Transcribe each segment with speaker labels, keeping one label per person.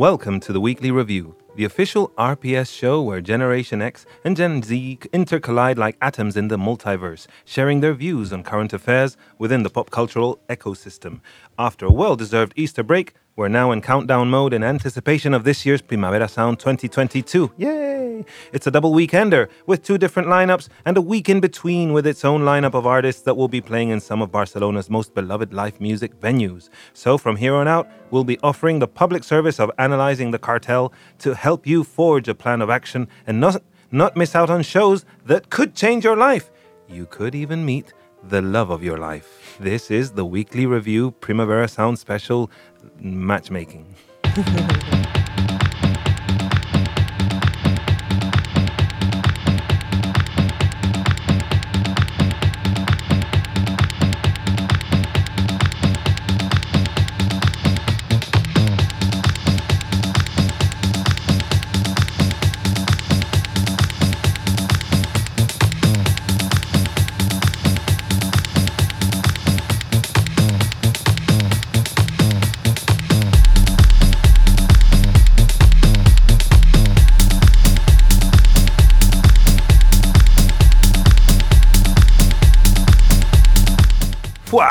Speaker 1: Welcome to the Weekly Review, the official RPS show where Generation X and Gen Z intercollide like atoms in the multiverse, sharing their views on current affairs within the pop cultural ecosystem. After a well deserved Easter break, we're now in countdown mode in anticipation of this year's Primavera Sound 2022. Yay! It's a double weekender with two different lineups and a week in between with its own lineup of artists that will be playing in some of Barcelona's most beloved live music venues. So from here on out, we'll be offering the public service of analyzing the cartel to help you forge a plan of action and not, not miss out on shows that could change your life. You could even meet the love of your life. This is the weekly review Primavera Sound special matchmaking.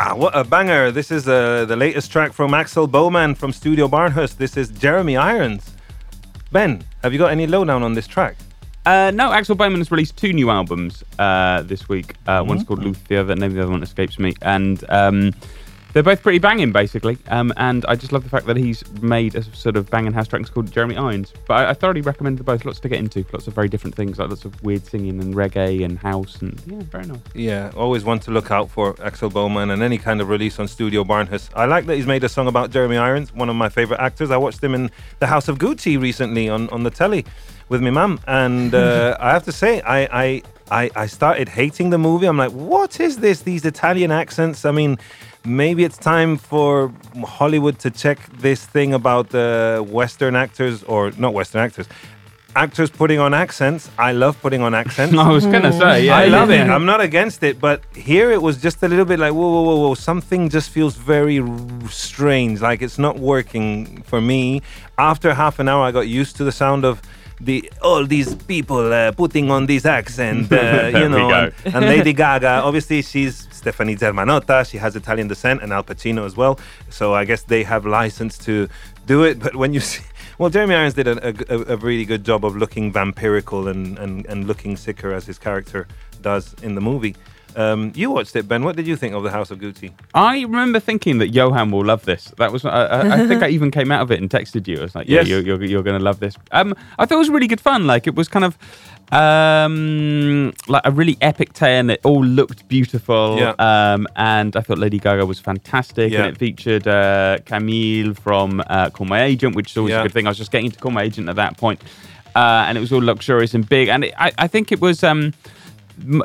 Speaker 1: Wow, what a banger! This is uh, the latest track from Axel Boman from Studio Barnhus. This is Jeremy Irons. Ben, have you got any lowdown on this track?
Speaker 2: Uh, no, Axel Boman has released two new albums uh, this week. Uh, One's called Luthia, the name of the other one escapes me. And um, they're both pretty banging, basically. Um, and I just love the fact that he's made a sort of banging house track called Jeremy Irons. But I, I thoroughly recommend them both. Lots to get into. Lots of very different things, like lots of weird singing and reggae and house. And yeah, very nice.
Speaker 1: Yeah, always one to look out for Axel Boman and any kind of release on Studio Barnhus. I like that he's made a song about Jeremy Irons, one of my favorite actors. I watched him in The House of Gucci recently on, on the telly with my mum, and uh, I have to say, I, I I I started hating the movie. I'm like, what is this? These Italian accents. I mean. Maybe it's time for Hollywood to check this thing about the Western actors, or not Western actors, actors putting on accents. I love putting on accents.
Speaker 2: I was going to say, yeah.
Speaker 1: I love it. I'm not against it, but here it was just a little bit like whoa, whoa, whoa, whoa. Something just feels very strange. Like it's not working for me. After half an hour, I got used to the sound of the all these people uh, putting on this accent. Uh, you know, and, and Lady Gaga. Obviously, she's Stefani Germanotta. She has Italian descent, and Al Pacino as well. So I guess they have license to do it. But when you see well, Jeremy Irons did a, a, a really good job of looking vampirical and, and, and looking sicker as his character does in the movie. Um, you watched it, Ben. What did you think of the House of Gucci?
Speaker 2: I remember thinking that Johan will love this. That was, I, I, I think I even came out of it and texted you. I was like, "Yeah,
Speaker 1: Yes.
Speaker 2: you're, you're, you're going to love this." Um, I thought it was really good fun. Like it was kind of um, like a really epic tale, and it all looked beautiful.
Speaker 1: Yeah.
Speaker 2: Um, and I thought Lady Gaga was fantastic,
Speaker 1: Yeah.
Speaker 2: and it featured uh, Camille from uh, Call My Agent, which is always
Speaker 1: Yeah.
Speaker 2: a good thing. I was just getting into Call My Agent at that point, uh, and it was all luxurious and big. And it, I, I think it was. Um, m-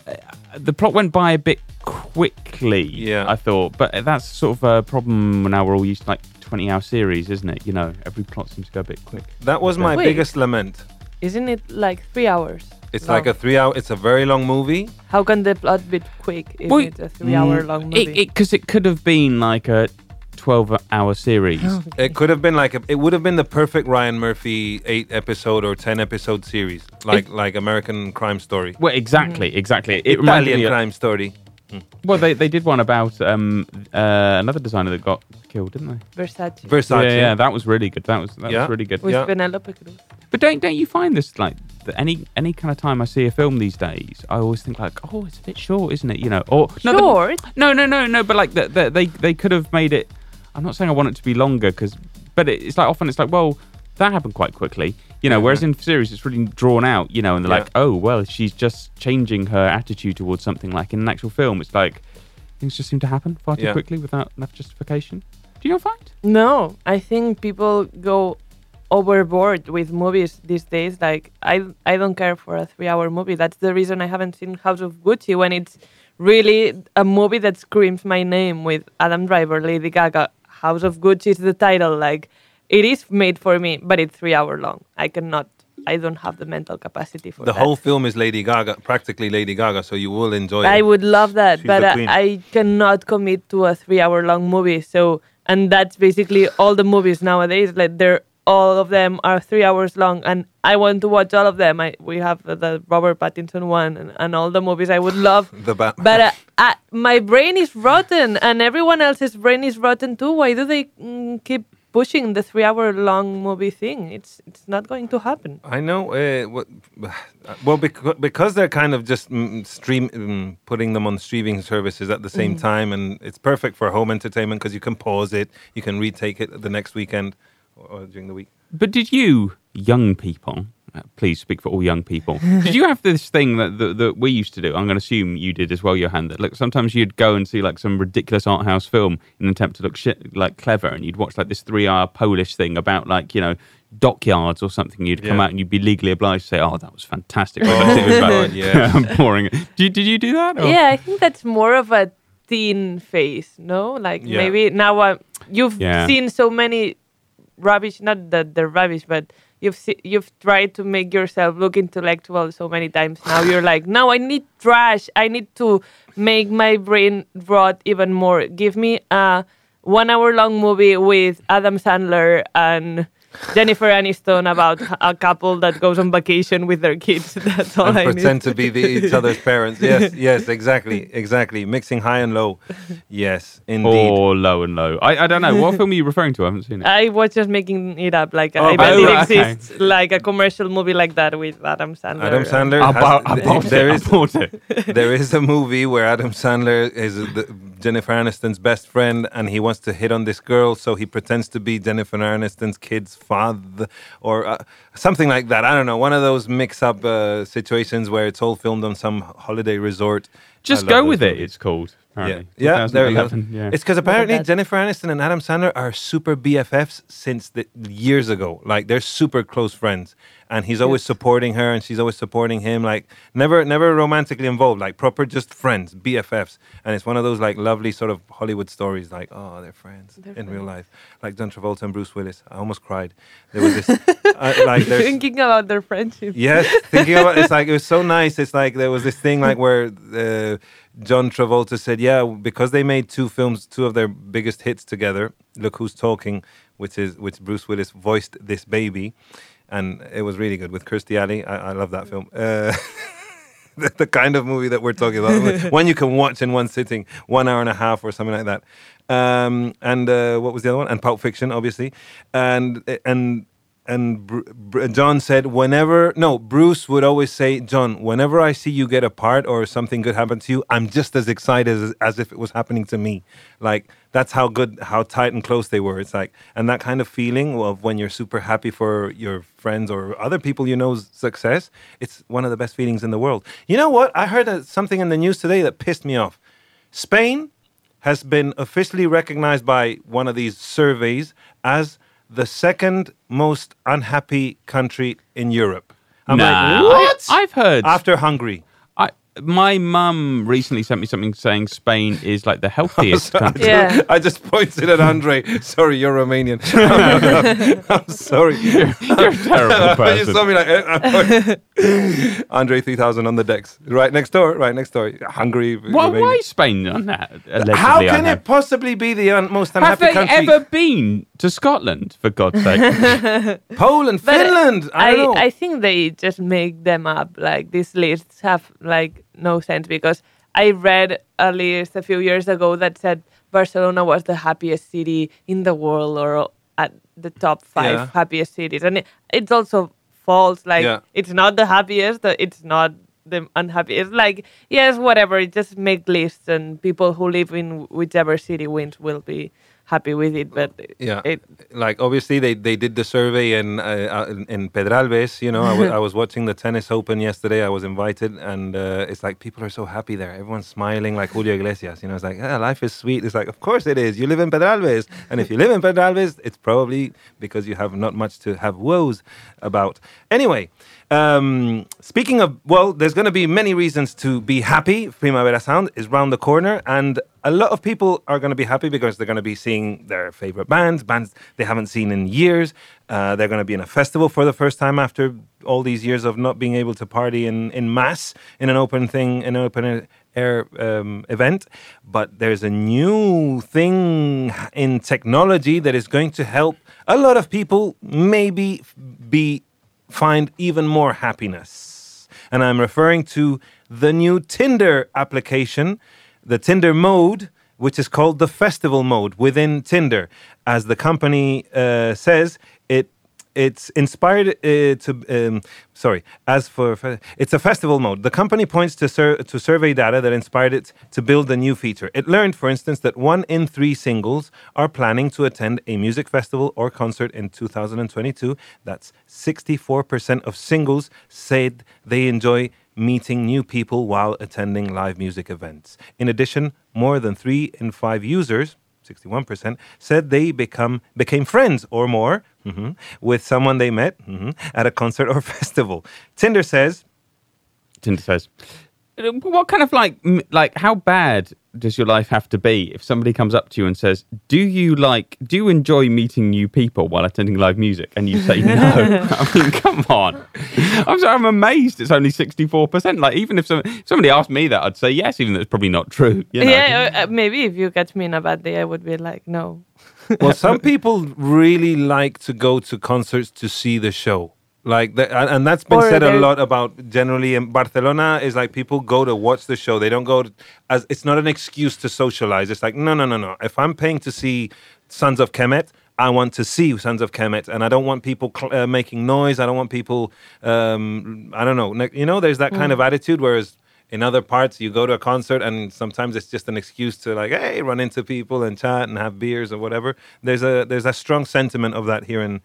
Speaker 2: the plot went by a bit quickly.
Speaker 1: Yeah.
Speaker 2: I thought, but that's sort of a problem now. We're all used to like twenty-hour series, isn't it? You know, every plot seems to go a bit quick.
Speaker 1: That was my
Speaker 3: Wait.
Speaker 1: biggest lament.
Speaker 3: Isn't it like three hours?
Speaker 1: It's
Speaker 3: long?
Speaker 1: like a three hour. It's a very long movie.
Speaker 3: How can the plot be quick if
Speaker 2: Well,
Speaker 3: it's a three-hour mm, long movie?
Speaker 2: It because it, could have been like a twelve-hour series.
Speaker 1: It could have been like a, it would have been the perfect Ryan Murphy eight episode or ten episode series, like like American Crime Story,
Speaker 2: Well, exactly, exactly. It reminded
Speaker 1: Italian
Speaker 2: me. Of,
Speaker 1: Crime Story.
Speaker 2: well, they, they did one about um uh, another designer that got killed, didn't they?
Speaker 3: Versace.
Speaker 1: Versace.
Speaker 2: Yeah, yeah, that was really good. That was that
Speaker 1: Yeah.
Speaker 2: was really good.
Speaker 3: With
Speaker 1: Yeah.
Speaker 3: Penelope Cruz.
Speaker 2: But don't don't you find this like that any any kind of time I see a film these days, I always think like, oh, it's a bit short, isn't it? You know, or no, the-
Speaker 3: Short?
Speaker 2: no, no, no, no. But like the, the, they they could have made it. I'm not saying I want it to be longer because, but it, it's like often it's like, well, that happened quite quickly, you know. Whereas in series, it's really drawn out, you know, and they're
Speaker 1: Yeah.
Speaker 2: like, oh, well, she's just changing her attitude towards something. Like in an actual film, it's like things just seem to happen far too
Speaker 1: Yeah.
Speaker 2: quickly without enough justification. Do you not find?
Speaker 3: No, I think people go overboard with movies these days. Like I, I don't care for a three-hour movie. That's the reason I haven't seen House of Gucci when it's really a movie that screams my name with Adam Driver, Lady Gaga. House of Gucci is the title. Like it is made for me, but it's three hour long. I cannot. I don't have the mental capacity for
Speaker 1: The
Speaker 3: that.
Speaker 1: whole film is Lady Gaga, practically Lady Gaga, so you will enjoy
Speaker 3: I
Speaker 1: it.
Speaker 3: I would love that,
Speaker 1: She's
Speaker 3: but I. I cannot commit to a three-hour-long movie. So, and that's basically all the movies nowadays. Like they're all of them are three hours long, and I want to watch all of them. I, we have the, the Robert Pattinson one and, and all the movies I would love.
Speaker 1: The Batman.
Speaker 3: But uh, uh, my brain is rotten, and everyone else's brain is rotten too. Why do they mm, keep pushing the three-hour-long movie thing? It's it's not going to happen.
Speaker 1: I know. Uh, what, well, because, because they're kind of just mm, stream mm, putting them on streaming services at the same time, and it's perfect for home entertainment because you can pause it, you can retake it the next weekend or, or during the week.
Speaker 2: But did you, young people, uh, please speak for all young people, did you have this thing that, that, that we used to do? I'm going to assume you did as well, Johan. That like sometimes you'd go and see like some ridiculous art house film in an attempt to look shit, like clever, and you'd watch like this three hour Polish thing about like you know dockyards or something. You'd come
Speaker 1: Yeah.
Speaker 2: out and you'd be legally obliged to say, "Oh, that was fantastic." But it was about
Speaker 1: yeah.
Speaker 2: boring. Did you, did you do that? or-
Speaker 3: Yeah, I think that's more of a teen phase, no? Like
Speaker 1: Yeah.
Speaker 3: maybe now uh, you've
Speaker 2: Yeah.
Speaker 3: seen so many rubbish, not that they're rubbish, but you've you've tried to make yourself look intellectual so many times. Now you're like, no, I need trash. I need to make my brain rot even more. Give me a one hour long movie with Adam Sandler and Jennifer Aniston about a couple that goes on vacation with their kids. That's all
Speaker 1: and
Speaker 3: I
Speaker 1: pretend
Speaker 3: need.
Speaker 1: to be the, each other's parents. Yes, yes, exactly, exactly. Mixing high and low. Yes, indeed.
Speaker 2: Or low and low. I, I don't know. What film are you referring to? I haven't seen it.
Speaker 3: I was just making it up. Like
Speaker 1: Oh,
Speaker 3: I bet
Speaker 1: oh,
Speaker 3: it
Speaker 2: right, okay.
Speaker 3: exists, like a commercial movie like that with Adam Sandler.
Speaker 1: Adam Sandler.
Speaker 2: I
Speaker 1: has-
Speaker 2: bought, I bought
Speaker 1: there
Speaker 2: it.
Speaker 1: is
Speaker 2: I bought it.
Speaker 1: there is a movie where Adam Sandler is the, Jennifer Aniston's best friend, and he wants to hit on this girl, so he pretends to be Jennifer Aniston's kid's father, or uh, something like that. I don't know. One of those mix-up uh, situations where it's all filmed on some holiday resort.
Speaker 2: Just go
Speaker 1: those
Speaker 2: with it. It's called.
Speaker 1: Yeah,
Speaker 2: Apparently.
Speaker 1: yeah, there you go.
Speaker 2: Yeah.
Speaker 1: It's because apparently. Jennifer Aniston and Adam Sandler are super BFFs since the years ago. Like they're super close friends, and he's always supporting her, and she's always supporting him. Like never, never romantically involved. Like proper, just friends, BFFs. And it's one of those like lovely sort of Hollywood stories. Like oh, they're friends
Speaker 3: They're
Speaker 1: in real life. Like John Travolta and Bruce Willis. I almost cried. There was this uh, like there's
Speaker 3: Thinking about their friendship.
Speaker 1: Yes, thinking about it's like it was so nice. It's like there was this thing like where uh, John Travolta said, "Yeah, because they made two films, two of their biggest hits together. Look who's talking, which is which Bruce Willis voiced this baby, and it was really good with Kirstie Alley. I, I love that film." Uh, the, the kind of movie that we're talking about, one you can watch in one sitting, one hour and a half or something like that. Um, and uh, what was the other one? And Pulp Fiction, obviously. And and and Br- Br- John said, whenever no, Bruce would always say, John, whenever I see you get a part or something good happen to you, I'm just as excited as, as if it was happening to me. Like that's how good, how tight and close they were. It's like, and that kind of feeling of when you're super happy for your friends or other people you know's success, it's one of the best feelings in the world. You know what? I heard something in the news today that pissed me off. Spain has been officially recognized by one of these surveys as the second most unhappy country in Europe. I'm
Speaker 2: nah,
Speaker 1: like,
Speaker 2: I-
Speaker 1: what?
Speaker 2: I've heard.
Speaker 1: After Hungary.
Speaker 2: I, my mum recently sent me something saying Spain is like the healthiest country.
Speaker 3: Yeah.
Speaker 1: I just pointed at Andre. Sorry, you're Romanian. I'm, I'm sorry.
Speaker 2: You're a terrible
Speaker 1: you saw me like Andre 3000 on the decks, right next door, right next door. Hungary.
Speaker 2: Why, why Spain on that?
Speaker 1: How can
Speaker 2: unhappy?
Speaker 1: it possibly be the un- most
Speaker 2: Have
Speaker 1: unhappy
Speaker 2: they
Speaker 1: country?
Speaker 2: ever been to Scotland? For God's sake!
Speaker 1: Poland,
Speaker 3: But,
Speaker 1: Finland. I,
Speaker 3: I,
Speaker 1: don't know.
Speaker 3: I think they just make them up. Like these lists have like no sense because I read a list a few years ago that said Barcelona was the happiest city in the world or at the top five
Speaker 1: Yeah.
Speaker 3: happiest cities, and it, it's also false. Like
Speaker 1: Yeah.
Speaker 3: it's not the happiest. It's not the unhappiest. Like yes, whatever. It just make lists, and people who live in whichever city wins will be happy with it. But
Speaker 1: yeah,
Speaker 3: it,
Speaker 1: like obviously they, they did the survey in, uh, uh, in in Pedralbes. You know, I was watching the tennis open yesterday. I was invited, and uh, it's like people are so happy there. Everyone's smiling like Julio Iglesias. You know, it's like ah, life is sweet. It's like of course it is. You live in Pedralbes, and if you live in Pedralbes, it's probably because you have not much to have woes about. Anyway. Um, speaking of, well, there's going to be many reasons to be happy. Primavera Sound is round the corner, and a lot of people are going to be happy because they're going to be seeing their favorite bands, bands they haven't seen in years. Uh, they're going to be in a festival for the first time after all these years of not being able to party in, in mass in an open thing, in an open air um, event, but there's a new thing in technology that is going to help a lot of people maybe be find even more happiness. And I'm referring to the new Tinder application, the Tinder mode, which is called the festival mode within Tinder. As the company uh, says, it it's inspired uh, to um, sorry as for it's a festival mode. The company points to sur- to survey data that inspired it to build a new feature. It learned for instance that one in three singles are planning to attend a music festival or concert in 2022 that's 64% of singles said they enjoy meeting new people while attending live music events. In addition more than 3 in 5 users 61% said they become became friends or more mhm, with someone they met mhm, at a concert or festival. Tinder says
Speaker 2: Tinder says. What kind of like like how bad does your life have to be if somebody comes up to you and says, "Do you like do you enjoy meeting new people while attending live music?" and you say no? I mean, come on. I'm sorry, I'm amazed it's only 64%. Like even if, some, if somebody asked me that, I'd say yes even though it's probably not true, you know?
Speaker 3: Yeah, uh, uh, maybe if you catch me in a bad day, I would be like, no.
Speaker 1: well, some people really like to go to concerts to see the show. Like that, and that's been
Speaker 3: Or
Speaker 1: said a lot about generally in Barcelona is like people go to watch the show. They don't go to, as it's not an excuse to socialize. It's like no, no, no, no. If I'm paying to see Sons of Kemet, I want to see Sons of Kemet, and I don't want people cl- uh, making noise. I don't want people, um, I don't know. You know, there's that kind of attitude. Whereas in other parts, you go to a concert, and sometimes it's just an excuse to like, hey, run into people and chat and have beers or whatever. There's a there's a strong sentiment of that here in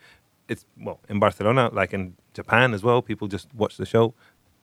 Speaker 1: it's well in Barcelona, like in Japan as well. People just watch the show.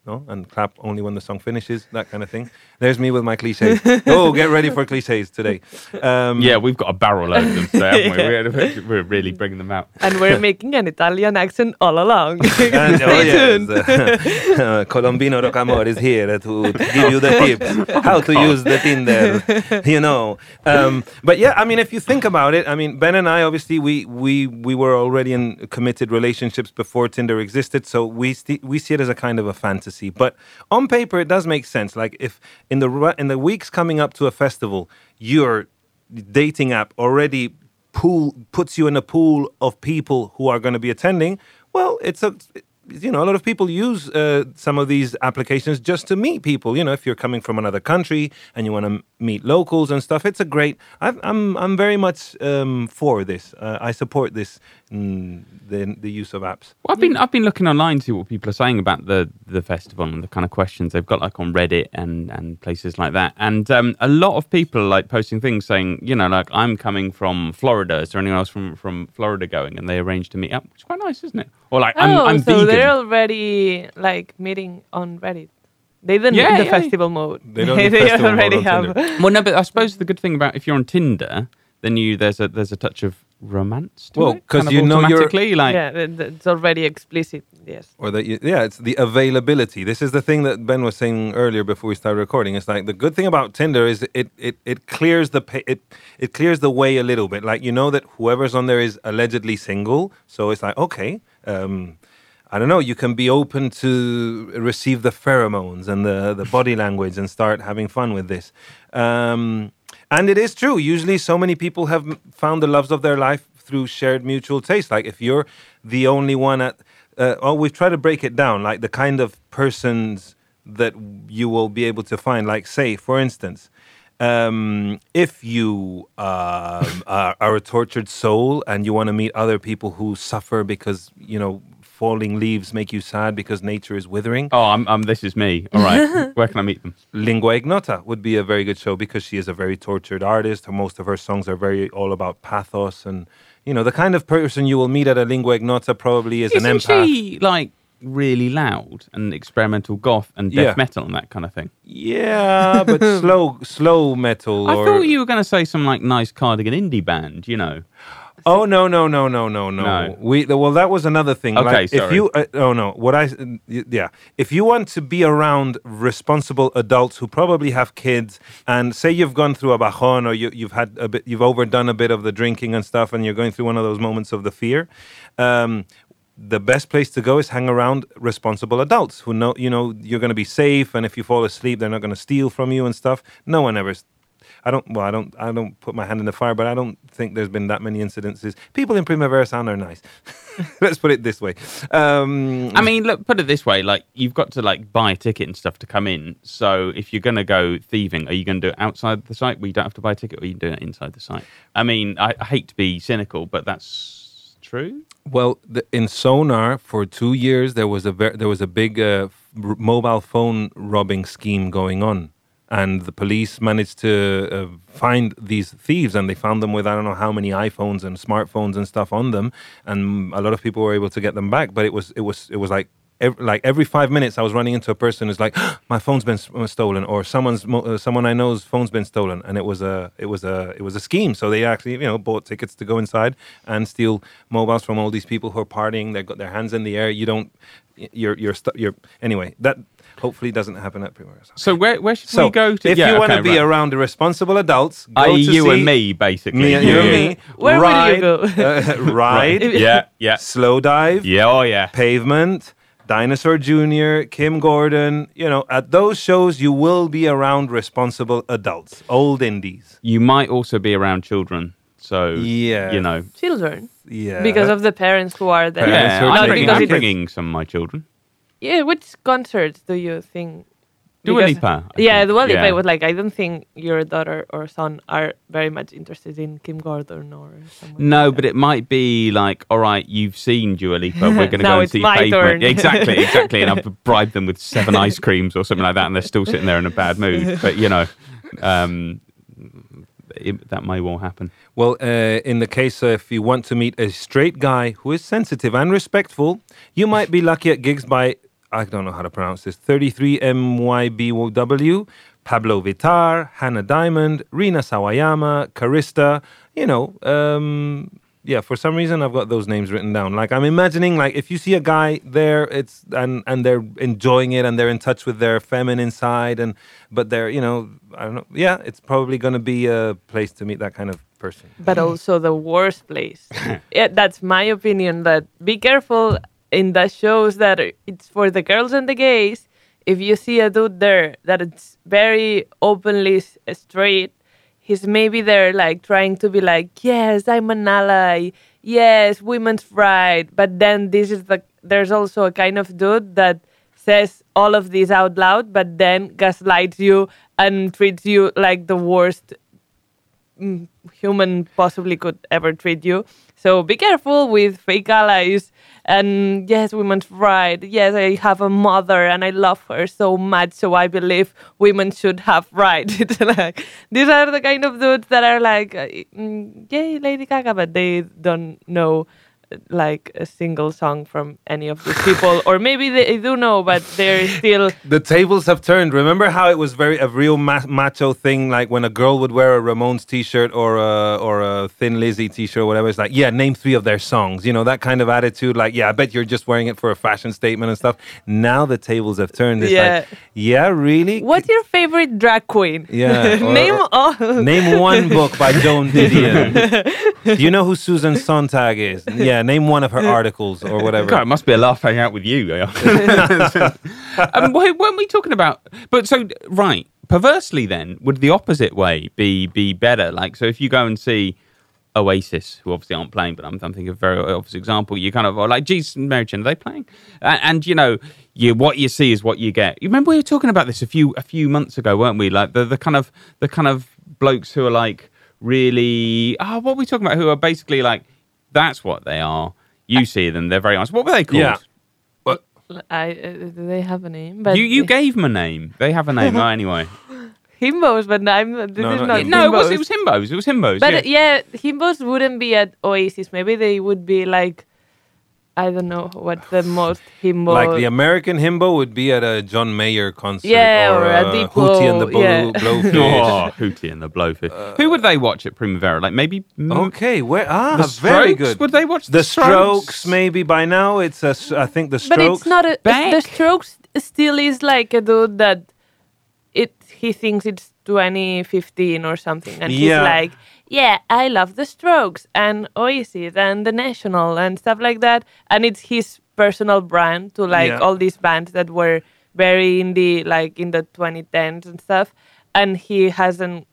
Speaker 1: No, and clap only when the song finishes, that kind of thing. There's me with my cliches. oh, get ready for cliches today. Um,
Speaker 2: Yeah, we've got a barrel load of them today, haven't we? We're, we're really bringing them out.
Speaker 3: And we're making an Italian accent all along.
Speaker 1: And, oh,
Speaker 3: Stay
Speaker 1: yes,
Speaker 3: tuned.
Speaker 1: uh, Colombino Rocamor is here to, to give you the tips how to use the Tinder, you know. Um, but yeah, I mean, if you think about it, I mean, Ben and I obviously we we we were already in committed relationships before Tinder existed, so we st- we see it as a kind of a fantasy. But on paper, it does make sense. Like if in the in the weeks coming up to a festival, your dating app already pool puts you in a pool of people who are going to be attending. Well, it's a you know a lot of people use uh, some of these applications just to meet people. You know, if you're coming from another country and you want to meet locals and stuff, it's a great. I've, I'm I'm very much um, for this. Uh, I support this mm, the the use of apps.
Speaker 2: Well, I've been I've been looking online to see what people are saying about the the festival and the kind of questions they've got, like on Reddit and and places like that. And um, a lot of people are like posting things saying, you know, like I'm coming from Florida. Is there anyone else from from Florida going? And they arranged to meet up, which is quite nice, isn't it? Or like I'm
Speaker 3: oh,
Speaker 2: I'm
Speaker 3: so
Speaker 2: vegan.
Speaker 3: they're already like meeting on Reddit. They didn't
Speaker 2: Yeah,
Speaker 3: need the
Speaker 2: yeah.
Speaker 3: festival mode.
Speaker 1: They don't need festival mode
Speaker 3: already
Speaker 1: on
Speaker 3: have.
Speaker 1: Tinder.
Speaker 2: Well, no, but I suppose the good thing about if you're on Tinder, then you there's a there's a touch of romance. To
Speaker 1: Well,
Speaker 2: because
Speaker 1: you know you're-
Speaker 2: automatically, like
Speaker 3: yeah, th- th- it's already explicit. Yes.
Speaker 1: or that you, yeah it's the availability this is the thing that ben was saying earlier before we started recording it's like the good thing about tinder is it it, it clears the it it clears the way a little bit like you know that whoever's on there is allegedly single so it's like okay um I don't know. You can be open to receive the pheromones and the, the body language and start having fun with this. Um, and it is true. Usually, so many people have found the loves of their life through shared mutual taste. Like if you're the only one at, uh, oh, we've tried to break it down, like the kind of persons that you will be able to find. Like, say, for instance, um, if you um, are, are a tortured soul and you want to meet other people who suffer because you know falling leaves make you sad because nature is withering,
Speaker 2: oh, I'm, I'm this is me. All right, where can I meet them?
Speaker 1: Lingua Ignota would be a very good show because she is a very tortured artist. Most of her songs are very all about pathos and you know the kind of person you will meet at a Lingua Ignota probably is an
Speaker 2: Isn't
Speaker 1: empath.
Speaker 2: she like really loud and experimental goth and death
Speaker 1: Yeah.
Speaker 2: metal and that kind of thing?
Speaker 1: Yeah, but slow slow metal
Speaker 2: I
Speaker 1: or
Speaker 2: thought you were going to say some like nice cardigan indie band, you know.
Speaker 1: Oh no no no no no no.
Speaker 2: No.
Speaker 1: We well that was another thing.
Speaker 2: Okay,
Speaker 1: like, If
Speaker 2: sorry.
Speaker 1: you uh, oh no, what I yeah, if you want to be around responsible adults who probably have kids, and say you've gone through a bajon or you, you've had a bit, you've overdone a bit of the drinking and stuff, and you're going through one of those moments of the fear. Um, the best place to go is hang around responsible adults who know you know you're going to be safe, and if you fall asleep, they're not going to steal from you and stuff. No one ever. I don't. Well, I don't. I don't put my hand in the fire, but I don't think there's been that many incidences. People in Primavera Sound are nice. Let's put it this way. Um,
Speaker 2: I mean, look, put it this way: like you've got to like buy a ticket and stuff to come in. So if you're going to go thieving, are you going to do it outside the site where you don't have to buy a ticket, or you can do it inside the site? I mean, I, I hate to be cynical, but that's true.
Speaker 1: Well, the, in Sonar for two years there was a ver- there was a big uh, r- mobile phone robbing scheme going on, and the police managed to uh, find these thieves, and they found them with I don't know how many iPhones and smartphones and stuff on them, and a lot of people were able to get them back. But it was it was it was like. ev like every five minutes, I was running into a person who's like, "My phone's been uh, stolen," or "Someone's uh, someone I know's phone's been stolen," and it was a it was a it was a scheme. So they actually you know bought tickets to go inside and steal mobiles from all these people who are partying. They've got their hands in the air. You don't. You're you're stu- you're anyway. That hopefully doesn't happen at Primavera. Sound.
Speaker 2: So where where should
Speaker 1: So
Speaker 2: we go to?
Speaker 1: if
Speaker 2: yeah,
Speaker 1: you want to be
Speaker 2: right.
Speaker 1: around the responsible adults, go
Speaker 2: i.e.,
Speaker 1: to
Speaker 2: you
Speaker 1: see
Speaker 2: and me, basically.
Speaker 1: me and you and me,
Speaker 3: Where will you
Speaker 1: ride,
Speaker 3: go?
Speaker 1: uh, ride,
Speaker 2: Yeah, yeah,
Speaker 1: Slowdive,
Speaker 2: yeah. Oh yeah.
Speaker 1: Pavement, Dinosaur Jr., Kim Gordon. You know, at those shows, you will be around responsible adults, old indies.
Speaker 2: You might also be around children. So
Speaker 1: Yeah.
Speaker 2: you know.
Speaker 3: Children,
Speaker 1: Yeah.
Speaker 3: because of the parents who are there.
Speaker 1: Parents
Speaker 2: Yeah,
Speaker 1: are
Speaker 2: I'm
Speaker 3: Not
Speaker 2: bringing,
Speaker 3: because
Speaker 2: I'm bringing some of my children.
Speaker 3: Yeah, which concerts do you think?
Speaker 2: Dua
Speaker 3: because-
Speaker 2: Lipa, I
Speaker 3: Yeah,
Speaker 2: think.
Speaker 3: Dua Lipa
Speaker 2: Yeah.
Speaker 3: was like, I don't think your daughter or son are very much interested in Kim Gordon or someone.
Speaker 2: No,
Speaker 3: like
Speaker 2: but it might be like, all right, you've seen Dua Lipa. We're going to
Speaker 3: Now
Speaker 2: go and
Speaker 3: it's
Speaker 2: see
Speaker 3: my
Speaker 2: Pavement.
Speaker 3: turn.
Speaker 2: Exactly, exactly. And I've bribed them with seven ice creams or something like that, and they're still sitting there in a bad mood. But you know, um, it, that may well happen.
Speaker 1: Well, uh, in the case uh, if you want to meet a straight guy who is sensitive and respectful, you might be lucky at gigs by, I don't know how to pronounce this, 33MYBW, Pabllo Vittar, Hannah Diamond, Rina Sawayama, Karista, you know, um, yeah, for some reason I've got those names written down. Like I'm imagining like if you see a guy there it's and and they're enjoying it and they're in touch with their feminine side and but they're, you know, I don't know. Yeah, it's probably going to be a place to meet that kind of person.
Speaker 3: but also the worst place. yeah, that's my opinion. That be careful in the shows that it's for the girls and the gays. If you see a dude there that it's very openly straight, he's maybe there like trying to be like, yes, I'm an ally. Yes, women's right. But then this is the there's also a kind of dude that says all of this out loud, but then gaslights you and treats you like the worst mm, human possibly could ever treat you. So be careful with fake allies. And yes, women's right. Yes, I have a mother and I love her so much. So I believe women should have rights. It's like these are the kind of dudes that are like, mm, yay, Lady Gaga, but they don't know like a single song from any of these people, or maybe they do know, but they're still
Speaker 1: The tables have turned. Remember how it was very a real ma- macho thing, like when a girl would wear a Ramones T-shirt or a or a Thin Lizzy T-shirt or whatever. It's like, yeah, name three of their songs. You know that kind of attitude. Like, yeah, I bet you're just wearing it for a fashion statement and stuff. Now the tables have turned. It's
Speaker 3: Yeah.
Speaker 1: like, yeah, really.
Speaker 3: What's your favorite drag queen?
Speaker 1: Yeah, or-
Speaker 3: Name all.
Speaker 1: Name one book by Joan Didion. Do you know who Susan Sontag is? Yeah, name one of her articles or whatever.
Speaker 2: God, it must be a laugh hanging out with you. um, why weren't we talking about? But so right, perversely, then would the opposite way be be better? Like, so if you go and see Oasis, who obviously aren't playing, but I'm, I'm thinking of a very obvious example. You kind of are like, geez, Mary Jane, are they playing? And, and you know, you what you see is what you get. You remember we were talking about this a few a few months ago, weren't we? Like the the kind of the kind of blokes who are like really, oh, what were we talking about? Who are basically like, that's what they are. You see them, they're very honest. What were they called?
Speaker 1: Yeah.
Speaker 3: I, uh, do they have a name? But
Speaker 2: you you gave them a name. They have a name oh, anyway.
Speaker 3: himbos, but I'm this
Speaker 1: No,
Speaker 3: is
Speaker 1: not
Speaker 3: not.
Speaker 1: himbos.
Speaker 2: no, it was
Speaker 3: himbos.
Speaker 2: it was himbos. It was himbos.
Speaker 3: But
Speaker 2: yeah.
Speaker 3: yeah. himbos wouldn't be at Oasis. Maybe they would be like, I don't know what the most himbo.
Speaker 1: Like the American himbo would be at a John Mayer concert
Speaker 3: Yeah,
Speaker 1: or,
Speaker 3: or a
Speaker 1: uh,
Speaker 3: Depot,
Speaker 1: Hootie and the Blow,
Speaker 3: yeah.
Speaker 1: Blowfish.
Speaker 2: Oh, Hootie and the Blowfish. Who would they watch at Primavera? Like maybe
Speaker 1: Okay, where ah,
Speaker 2: the
Speaker 1: very
Speaker 2: Strokes?
Speaker 1: good.
Speaker 2: Would they watch the,
Speaker 1: the Strokes, maybe by now it's a. I think the Strokes.
Speaker 3: but it's not a.
Speaker 2: Back.
Speaker 3: The Strokes still is like a dude that it he thinks it's 2015 or something, and
Speaker 1: Yeah.
Speaker 3: he's like, "Yeah, I love the Strokes and Oasis and the National and stuff like that," and it's his personal brand to like
Speaker 1: Yeah.
Speaker 3: all these bands that were very indie, like in the 2010s and stuff, and he hasn't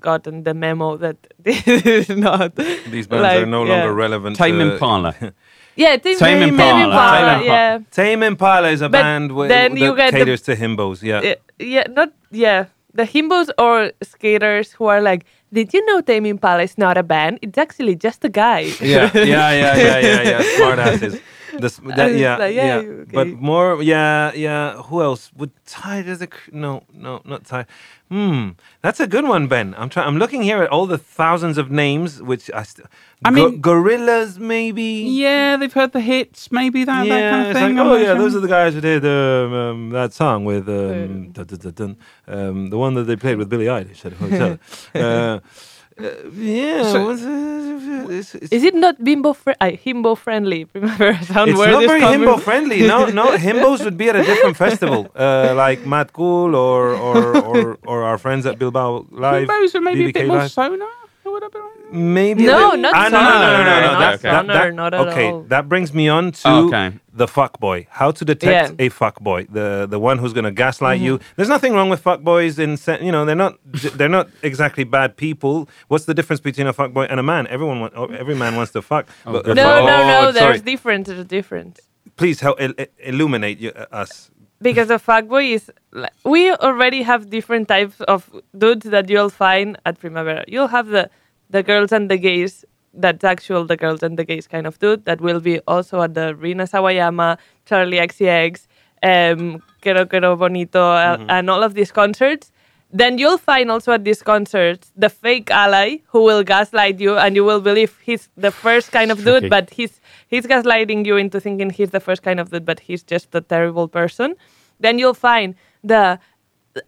Speaker 3: gotten the memo that this is not
Speaker 1: These bands
Speaker 3: like,
Speaker 1: are no
Speaker 3: yeah.
Speaker 1: longer relevant.
Speaker 2: Tame
Speaker 1: to-
Speaker 2: Impala.
Speaker 3: Yeah, Tame,
Speaker 2: Tame
Speaker 3: Tame
Speaker 2: Impala.
Speaker 3: Impala,
Speaker 2: Tame Impala.
Speaker 3: yeah.
Speaker 1: Tame Impala is a
Speaker 3: But
Speaker 1: band wi-
Speaker 3: then
Speaker 1: that
Speaker 3: you get the-
Speaker 1: to himbos. Yeah.
Speaker 3: Uh, yeah, not yeah. The himbos or skaters who are like, did you know Tame Impala is not a band? It's actually just a guy.
Speaker 1: yeah, yeah, yeah, yeah, yeah, yeah. Smart asses. This, that, yeah,
Speaker 3: like,
Speaker 1: yeah,
Speaker 3: yeah,
Speaker 1: But more, yeah, yeah. Who else would Ty? Does a cr- no, no, not Ty. Hmm, that's a good one, Ben. I'm trying. I'm looking here at all the thousands of names, which I. St-
Speaker 2: I mean-
Speaker 1: Gorillaz, maybe.
Speaker 2: yeah, they've heard the hits, maybe that,
Speaker 1: Yeah,
Speaker 2: that kind of thing.
Speaker 1: like,
Speaker 2: I'm
Speaker 1: oh yeah,
Speaker 2: sure.
Speaker 1: those are the guys who did um, um, that song with um,
Speaker 3: Um.
Speaker 1: dun, dun, dun, dun, the one that they played with Billie Eilish at a hotel. uh, uh, yeah,
Speaker 2: So-
Speaker 1: what's, uh, it's, it's,
Speaker 3: Is it not bimbo fri- uh, himbo friendly? Primavera sound
Speaker 1: it's
Speaker 3: where
Speaker 1: not
Speaker 3: this
Speaker 1: very
Speaker 3: coming-
Speaker 1: himbo friendly. No, no, himbos would be at a different festival, uh, like Mad Cool or or, or or our friends at Bilbao Live.
Speaker 2: Himbos are maybe a bit more
Speaker 1: Live.
Speaker 2: sonar. Or whatever.
Speaker 1: Maybe
Speaker 3: No,
Speaker 1: a
Speaker 3: not
Speaker 1: ah, no, no, no, no, no, no.
Speaker 3: Sonar.
Speaker 1: That,
Speaker 2: Okay,
Speaker 1: that, that,
Speaker 3: Not at
Speaker 1: okay,
Speaker 3: all.
Speaker 1: that brings me on to
Speaker 2: Okay.
Speaker 1: the fuck boy. How to detect
Speaker 3: Yeah.
Speaker 1: a fuck boy? The the one who's going to gaslight you.
Speaker 3: Mm-hmm.
Speaker 1: There's nothing wrong with fuck boys. In sen- you know, they're not they're not exactly bad people. What's the difference between a fuck boy and a man? Everyone, want, oh, every man wants to fuck.
Speaker 2: Oh,
Speaker 1: but-
Speaker 3: No,
Speaker 2: Oh,
Speaker 3: no, no.
Speaker 1: sorry.
Speaker 3: There's difference. There's difference.
Speaker 1: Please help il- il- illuminate you, uh, us.
Speaker 3: because a fuckboy is we already have different types of dudes that you'll find at Primavera. You'll have the the girls and the gays that's actual the girls and the gays kind of dude that will be also at the Rina Sawayama, Charli XCX, um, Kero Kero Bonito, uh, and all of these concerts. Then you'll find also at these concerts the fake ally who will gaslight you, and you will believe he's the first kind of dude, but he's he's gaslighting you into thinking he's the first kind of dude, but he's just a terrible person. Then you'll find the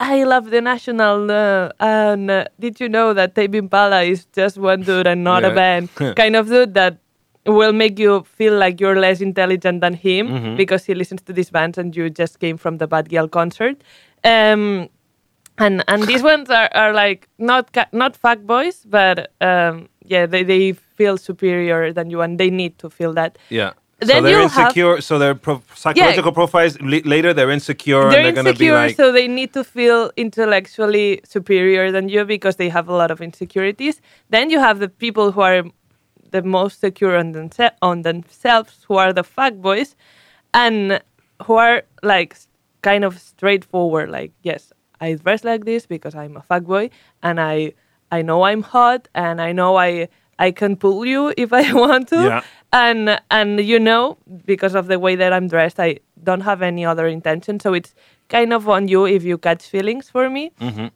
Speaker 3: I love the national, uh, and uh, did you know that Tame Impala is just one dude and not a band? kind of dude that will make you feel like you're less intelligent than him because he listens to these bands and you just came from the Bad Gyal concert. Um, and and these ones are, are like not ca- not fuck boys, but um, yeah, they, they feel superior than you, and they need to feel that.
Speaker 1: Yeah. So
Speaker 3: Then
Speaker 1: they're
Speaker 3: you'll have-
Speaker 1: insecure. so their pro- psychological profiles li- later they're insecure
Speaker 3: they're
Speaker 1: and they're going to be
Speaker 3: insecure,
Speaker 1: like
Speaker 3: so they need to feel intellectually superior than you because they have a lot of insecurities. Then you have the people who are the most secure on, themse- on themselves, who are the fuck boys, and who are like kind of straightforward. Like, yes, I dress like this because I'm a fuck boy, and I I know I'm hot, and I know I I can pull you if I want to
Speaker 1: Yeah.
Speaker 3: And and you know because of the way that I'm dressed, I don't have any other intention. So it's kind of on you if you catch feelings for me.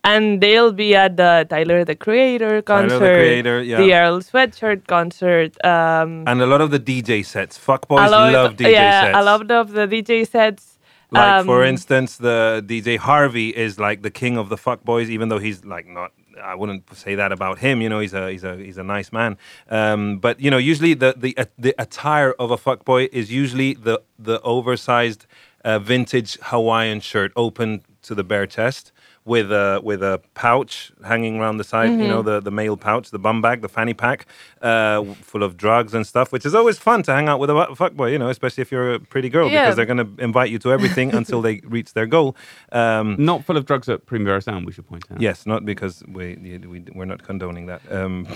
Speaker 3: And they'll be at the Tyler the Creator
Speaker 1: Mm-hmm. Tyler, the
Speaker 3: concert,
Speaker 1: Creator, yeah.
Speaker 3: the Earl Sweatshirt concert. Um,
Speaker 1: and a lot of the DJ sets. Fuck boys
Speaker 3: lot,
Speaker 1: love DJ
Speaker 3: yeah,
Speaker 1: sets.
Speaker 3: a lot of the DJ sets.
Speaker 1: Like for
Speaker 3: um,
Speaker 1: instance, the DJ Harvey is like the king of the fuckboys, even though he's like not. I wouldn't say that about him. You know, he's a he's a he's a nice man. Um, but you know, usually the the uh, the attire of a fuck boy is usually the the oversized uh, vintage Hawaiian shirt, open to the bare chest. With a with a pouch hanging around the side, you know the, the male pouch, the bum bag, the fanny pack, uh, full of drugs and stuff, which is always fun to hang out with a fuckboy, you know, especially if you're a pretty girl
Speaker 3: Yeah.
Speaker 1: because they're going to invite you to everything until they reach their goal. Um,
Speaker 2: Not full of drugs at Primavera Sound, we should point out.
Speaker 1: yes, not because we, we we're not condoning that. Um,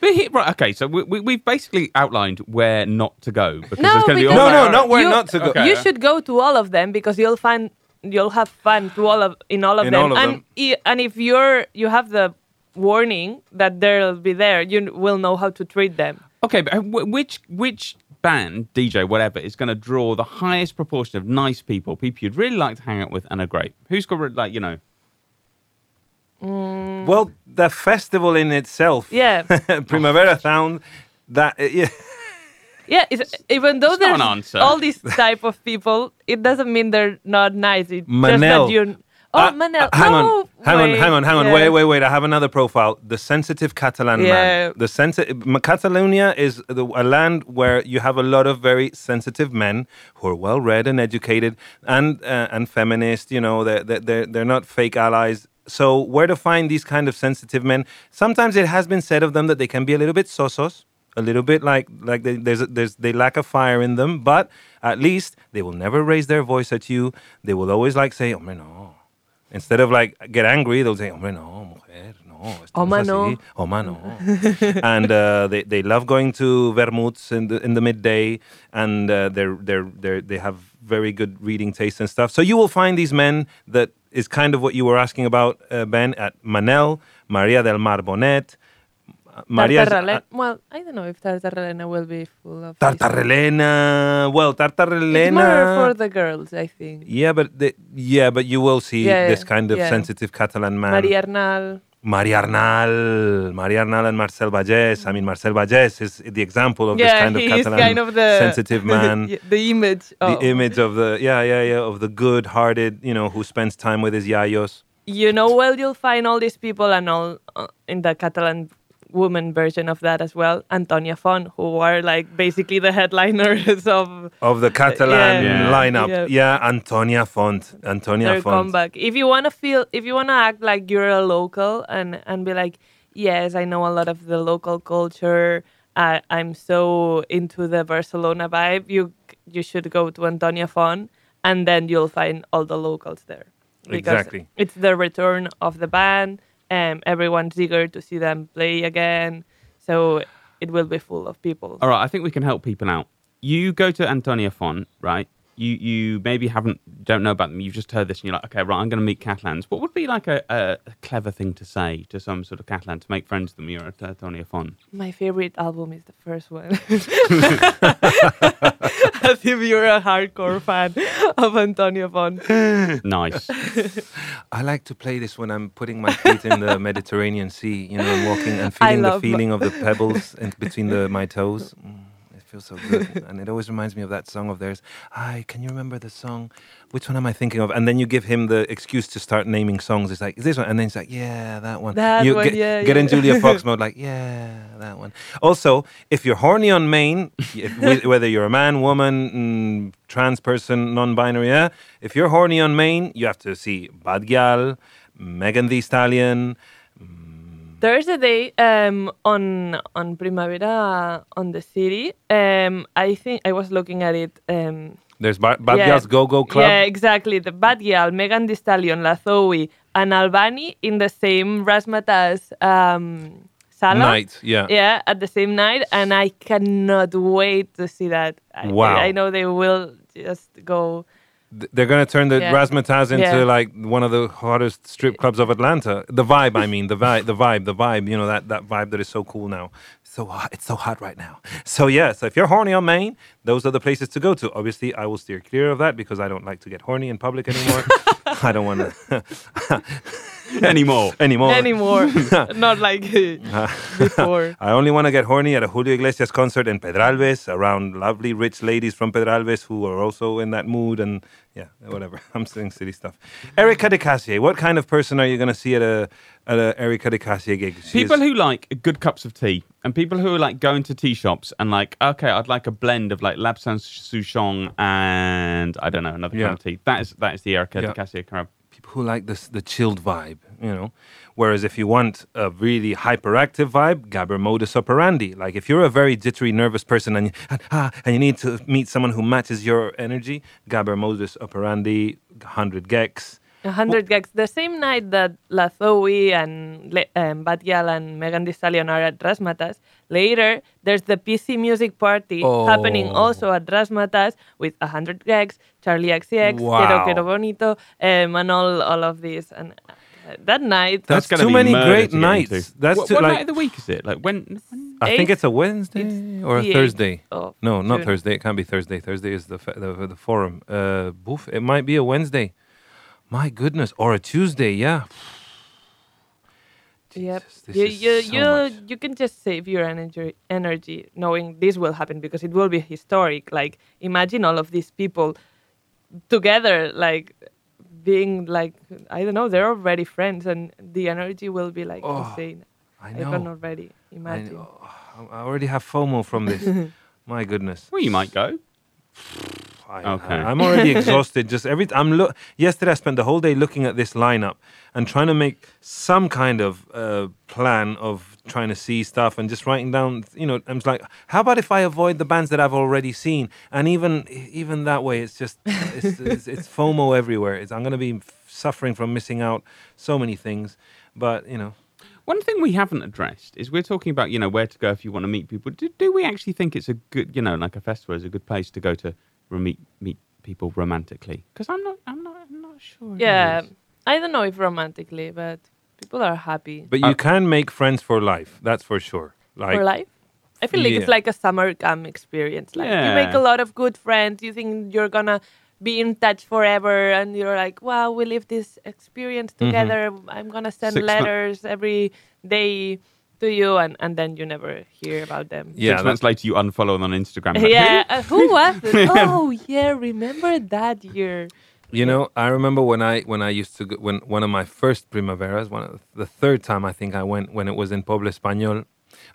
Speaker 2: But he, right, okay, so we, we, we've basically outlined where not to go. Because
Speaker 3: No,
Speaker 2: there's going to be all
Speaker 1: no, no, not where
Speaker 3: You-
Speaker 1: not to go.
Speaker 2: Okay.
Speaker 3: you should go to all of them because you'll find you'll have fun to all of in all of
Speaker 1: In
Speaker 3: them.
Speaker 1: all of
Speaker 3: and
Speaker 1: them.
Speaker 3: i- and if you're you have the warning that they'll be there, you will know how to treat them.
Speaker 2: Okay, but uh, which which band, DJ, whatever, is going to draw the highest proportion of nice people, people you'd really like to hang out with and are great? Who's got, like, you know,
Speaker 1: Well, the festival in itself,
Speaker 3: Yeah.
Speaker 1: Primavera Sound, that yeah.
Speaker 3: Yeah, it's, even though
Speaker 2: It's not
Speaker 3: there's
Speaker 2: an answer.
Speaker 3: all these type of people, it doesn't mean they're not nice. It's just
Speaker 1: Manel.
Speaker 3: that you. Oh,
Speaker 1: Uh,
Speaker 3: Manel.
Speaker 1: uh, hang
Speaker 3: no,
Speaker 1: on, hang on,
Speaker 3: wait,
Speaker 1: hang on, hang on.
Speaker 3: yeah.
Speaker 1: Wait, wait, wait. I have another profile. The sensitive Catalan
Speaker 3: Yeah.
Speaker 1: man. The sensitive Catalonia is the, a land where you have a lot of very sensitive men who are well read and educated and uh, and feminist. You know, they're, they're they're they're not fake allies. So where to find these kind of sensitive men? Sometimes it has been said of them that they can be a little bit sosos, a little bit like like they, there's there's they lack a fire in them, but at least they will never raise their voice at you. They will always like say, "Hombre, no." Instead of like get angry, they'll say, "Hombre, no, mujer, no." esto no
Speaker 3: Oma no.
Speaker 1: así, Oma no. and uh, they they love going to vermouths in the in the midday, and uh, they're they're they they have very good reading taste and stuff. So you will find these men that is kind of what you were asking about, uh, Ben, at Manel, Maria del Mar Bonet, Maria.
Speaker 3: Tarta Relena. Ah, well, I don't know if Tarta Relena will be full of. Tarta
Speaker 1: Relena. Uh, well, Tarta Relena.
Speaker 3: It's more
Speaker 1: uh,
Speaker 3: for the girls, I think.
Speaker 1: Yeah, but the, yeah, but you will see
Speaker 3: Yeah,
Speaker 1: this kind of
Speaker 3: yeah.
Speaker 1: sensitive Catalan man.
Speaker 3: Maria Arnal.
Speaker 1: Maria Arnal, Maria Arnal and Marcel Bagés. I mean, Marcel Bagés is the example of this kind of Catalan
Speaker 3: kind of the
Speaker 1: sensitive man.
Speaker 3: yeah, the image.
Speaker 1: the
Speaker 3: Of,
Speaker 1: image of the yeah, yeah, yeah, of the good-hearted, you know, who spends time with his yayos.
Speaker 3: you know well, you'll find all these people and all uh, in the Catalan woman version of that as well. Antonia Font, who are like basically the headliners of
Speaker 1: Of the Catalan
Speaker 2: Yeah.
Speaker 1: lineup,
Speaker 3: Yeah.
Speaker 1: yeah. Antonia Font, Antonia
Speaker 3: their
Speaker 1: Font.
Speaker 3: comeback. If you want to feel, if you want to act like you're a local and and be like, yes, I know a lot of the local culture. I, I'm so into the Barcelona vibe. You you should go to Antonia Font, and then you'll find all the locals there. Because
Speaker 1: Exactly.
Speaker 3: It's the return of the band. Um, everyone's eager to see them play again. So it will be full of people.
Speaker 2: All right, I think we can help people out. You go to Antonia Font, right? You you maybe haven't don't know about them. You've just heard this, and you're like, okay, right, I'm going to meet Catalans. What would be like a, a, a clever thing to say to some sort of Catalan to make friends with them? You're at Antonia Font.
Speaker 3: My favorite album is the first one. As if you're a hardcore fan of Antonio Font.
Speaker 2: Nice.
Speaker 1: I like to play this when I'm putting my feet in the Mediterranean Sea. You know, I'm walking and feeling the
Speaker 3: love-
Speaker 1: feeling of the pebbles in between the, my toes. Mm, it feels so good, and it always reminds me of that song of theirs. Hi, can you remember the song? Which one am I thinking of? And then you give him the excuse to start naming songs. It's like is this one, and then he's like, yeah, that one.
Speaker 3: That
Speaker 1: you
Speaker 3: one,
Speaker 1: get,
Speaker 3: yeah,
Speaker 1: get in. Julia Fox mode, like yeah, that one. Also, if you're horny on main, if, whether you're a man, woman, mm, trans person, non-binary, yeah, if you're horny on main, you have to see Bad Gyal, Megan Thee Stallion.
Speaker 3: There's a day um, on on Primavera on the city. Um, I think I was looking at it. Um,
Speaker 1: There's ba- Bad
Speaker 3: Yeah.
Speaker 1: Gyal's Go Go Club.
Speaker 3: Yeah, exactly. The Bad Gyal, Megan Thee Stallion, La Zowi, and Albani in the same Razzmatazz um, sala.
Speaker 1: Night, yeah.
Speaker 3: Yeah, at the same night, and I cannot wait to see that. I,
Speaker 1: Wow.
Speaker 3: I know they will just go.
Speaker 1: Th- They're going to turn the
Speaker 3: Yeah.
Speaker 1: Razzmatazz into
Speaker 3: Yeah.
Speaker 1: like one of the hottest strip clubs of Atlanta. The vibe, I mean, the vibe, the vibe, the vibe. You know that that vibe that is so cool now. So hot, it's so hot right now. So yeah, so if you're horny on main, those are the places to go to. Obviously, I will steer clear of that because I don't like to get horny in public anymore. I don't want to
Speaker 2: Anymore.
Speaker 1: anymore.
Speaker 3: anymore. Not like before.
Speaker 1: I only want to get horny at a Julio Iglesias concert in Pedralbes around lovely rich ladies from Pedralbes who are also in that mood and yeah, whatever. I'm saying silly stuff. Erika de Casier, what kind of person are you going to see at a at a Erika gig? She
Speaker 2: People
Speaker 1: is-
Speaker 2: who like good cups of tea and people who are like going to tea shops and like, okay, I'd like a blend of like Lapsang Souchong and I don't know, another
Speaker 1: Yeah.
Speaker 2: kind of tea. That is that is the Erika
Speaker 1: Yeah.
Speaker 2: de Casier kind of
Speaker 1: people who like this the chilled vibe, you know. Whereas if you want a really hyperactive vibe, Gabber modus operandi. Like if you're a very jittery, nervous person and you, and, ah, and you need to meet someone who matches your energy, Gabber modus operandi, 100 gecs.
Speaker 3: A hundred gecs. The same night that La Zowi and Le- um, Bad Gyal and Megan Thee Stallion are at Razzmatazz, later there's the PC music party happening
Speaker 1: Oh.
Speaker 3: also at Razzmatazz with a hundred gecs, Charli XCX,
Speaker 1: Wow.
Speaker 3: Kero Kero Bonito, um, and all all of these. And uh, that night,
Speaker 1: That's
Speaker 2: gonna
Speaker 1: too many great
Speaker 2: to
Speaker 1: nights. That's
Speaker 2: what,
Speaker 1: too,
Speaker 2: what
Speaker 1: like
Speaker 2: night of the week is it? Like when? when-
Speaker 1: I think it's a Wednesday
Speaker 3: It's
Speaker 1: or a Thursday. No, not
Speaker 3: June.
Speaker 1: Thursday. It can't be Thursday. Thursday is the fa- the, the forum. Uh, boof. It might be a Wednesday. My goodness, or a Tuesday. Yeah.
Speaker 3: Yep.
Speaker 1: Jesus, this
Speaker 3: You
Speaker 1: is
Speaker 3: you
Speaker 1: so
Speaker 3: you
Speaker 1: much.
Speaker 3: you can just save your energy energy knowing this will happen because it will be historic. Like imagine all of these people together, like being like I don't know, they're already friends, and the energy will be like
Speaker 1: Oh,
Speaker 3: insane.
Speaker 1: I know.
Speaker 3: I
Speaker 1: know.
Speaker 3: can already
Speaker 1: I,
Speaker 3: imagine.
Speaker 1: know. Oh, I already have FOMO from this. My goodness.
Speaker 2: Well, you might go.
Speaker 1: I,
Speaker 2: Okay.
Speaker 1: I, am already exhausted. Just every I'm look. Yesterday, I spent the whole day looking at this lineup and trying to make some kind of uh, plan of trying to see stuff and just writing down. You know, I'm just like, how about if I avoid the bands that I've already seen? And even even that way, it's just it's, it's, it's FOMO everywhere. It's, I'm going to be suffering from missing out so many things. But you know,
Speaker 2: One thing we haven't addressed is we're talking about, you know, where to go if you want to meet people. Do, do we actually think it's a good, you know, like a festival is a good place to go to meet meet people romantically? Because I'm not, I'm not, I'm not sure.
Speaker 3: Yeah. I don't know if romantically, but people are happy
Speaker 1: but you
Speaker 2: Uh,
Speaker 1: can make friends for life. That's for sure. Like
Speaker 3: for life. I feel like it's like a summer camp experience. Like you make a lot of good friends. You think you're gonna be in touch forever, and you're like, "Wow, we live this experience
Speaker 1: Mm-hmm.
Speaker 3: together. I'm gonna send
Speaker 2: Six mo-
Speaker 3: letters every day to you," and and then you never hear about them.
Speaker 1: Yeah,
Speaker 2: Six months later, you unfollow them on Instagram. Like,
Speaker 3: yeah. uh, who was it? Oh, yeah. Remember that year?
Speaker 1: You know, I remember when I when I used to go, when one of my first primaveras, one of the third time I think I went when it was in Pueblo Español.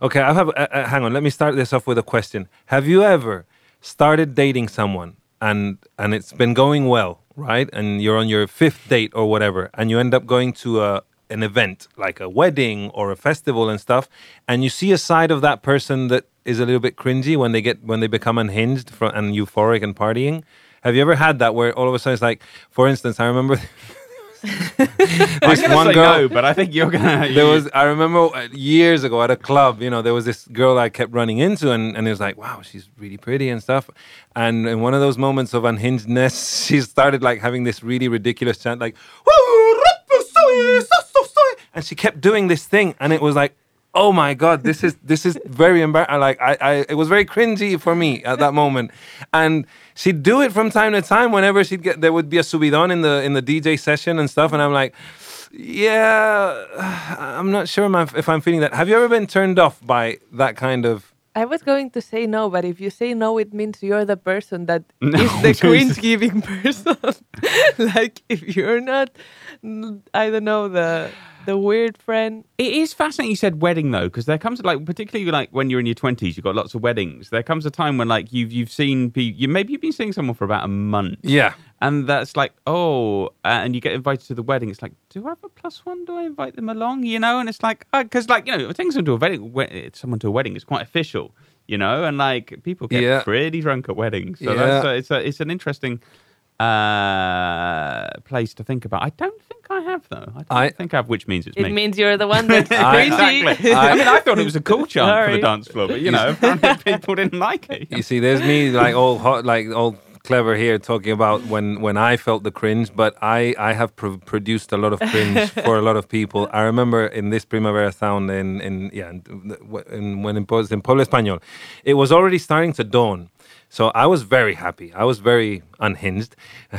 Speaker 1: Okay, I have. Uh, uh, hang on, let me start this off with a question. Have you ever started dating someone and and it's been going well, right? And you're on your fifth date or whatever, and you end up going to a an event like a wedding or a festival and stuff, and you see a side of that person that is a little bit cringy when they get when they become unhinged from, and euphoric and partying. Have you ever had that where all of a sudden it's like, for instance, I remember this one girl.
Speaker 2: no, but I think you're gonna.
Speaker 1: There was, I remember uh, years ago at a club, you know, there was this girl I kept running into, and, and it was like, wow, she's really pretty and stuff. And in one of those moments of unhingedness, she started like having this really ridiculous chant, like, "Woo, and she kept doing this thing, and it was like, oh my god, this is this is very embarrassing. Like, I, I, it was very cringy for me at that moment, and she'd do it from time to time. Whenever she'd get, there would be a subidon in the in the DJ session and stuff, and I'm like. Yeah, I'm not sure if I'm feeling that. Have you ever been turned off by that kind of?
Speaker 3: I was going to say no, but if you say no, it means you're the person that is
Speaker 2: No,
Speaker 3: the
Speaker 2: Jesus.
Speaker 3: cringe giving person. like if you're not, I don't know the the weird friend.
Speaker 2: It is fascinating you said wedding though, because there comes like particularly like when you're in your twenties, you've got lots of weddings. There comes a time when like you've you've seen people, you maybe you've been seeing someone for about a month,
Speaker 1: Yeah,
Speaker 2: and that's like oh, uh, and you get invited to the wedding. It's like, do I have a plus one? Do I invite them along? You know, and it's like because like you know, taking someone to a wedding, we- someone to a wedding is quite official, you know, and like people get
Speaker 1: Yeah.
Speaker 2: pretty drunk at weddings. So
Speaker 1: Yeah.
Speaker 2: that's a, it's a, it's an interesting uh place to think about. I don't think I have though. I don't
Speaker 1: I-
Speaker 2: think I have, which means it's
Speaker 3: It
Speaker 2: me.
Speaker 3: means you're the one that's
Speaker 1: I-
Speaker 3: cringy.
Speaker 2: Exactly. I, mean, I thought it was a cool chant for the dance floor, but you know, people didn't like it.
Speaker 1: you see, there's me like all hot, like all clever here talking about when when I felt the cringe, but I I have pro- produced a lot of cringe for a lot of people. I remember in this Primavera Sound in in yeah, in, in, when it was in Pueblo Español, it was already starting to dawn. So I was very happy. I was very unhinged.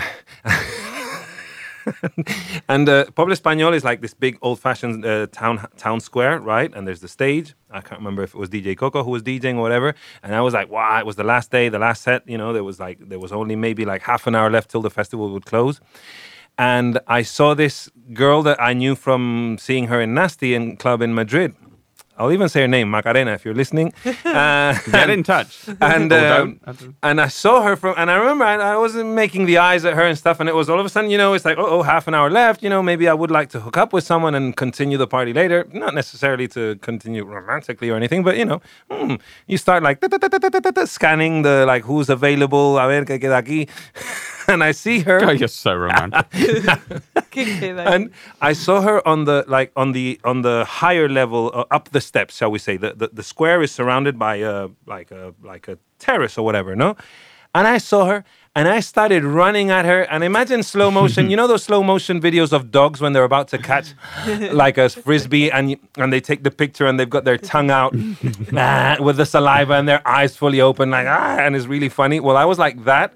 Speaker 1: and uh, Pueblo Español is like this big old-fashioned uh, town town square, right? And there's the stage. I can't remember if it was DJ Coco who was DJing or whatever. And I was like, wow, it was the last day, the last set. You know, there was like there was only maybe like half an hour left till the festival would close. And I saw this girl that I knew from seeing her in Nasty in club in Madrid. I'll even say her name, Macarena, if you're listening. Uh,
Speaker 2: Get in touch.
Speaker 1: and um, and I saw her from, and I remember I, I wasn't making the eyes at her and stuff, and it was all of a sudden, you know, it's like, oh, oh, half an hour left, you know, maybe I would like to hook up with someone and continue the party later, not necessarily to continue romantically or anything, but you know, hmm, you start like scanning the like who's available, a ver qué queda aquí, and I see her,
Speaker 2: Oh, you're so romantic.
Speaker 1: and I saw her on the like on the on the higher level uh, up the steps, shall we say? The, the the square is surrounded by a like a like a terrace or whatever, no? And I saw her, and I started running at her. And imagine slow motion. you know those slow motion videos of dogs when they're about to catch like a frisbee, and and they take the picture and they've got their tongue out ah, with the saliva and their eyes fully open, like ah, and it's really funny. Well, I was like that.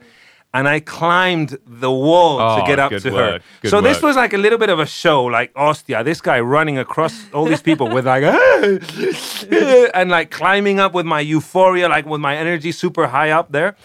Speaker 1: And I climbed the wall to
Speaker 2: Oh,
Speaker 1: get up to her.
Speaker 2: good
Speaker 1: so this was like a little bit of a show, like Ostia, this guy running across all these people with like, and like climbing up with my euphoria, like with my energy super high up there.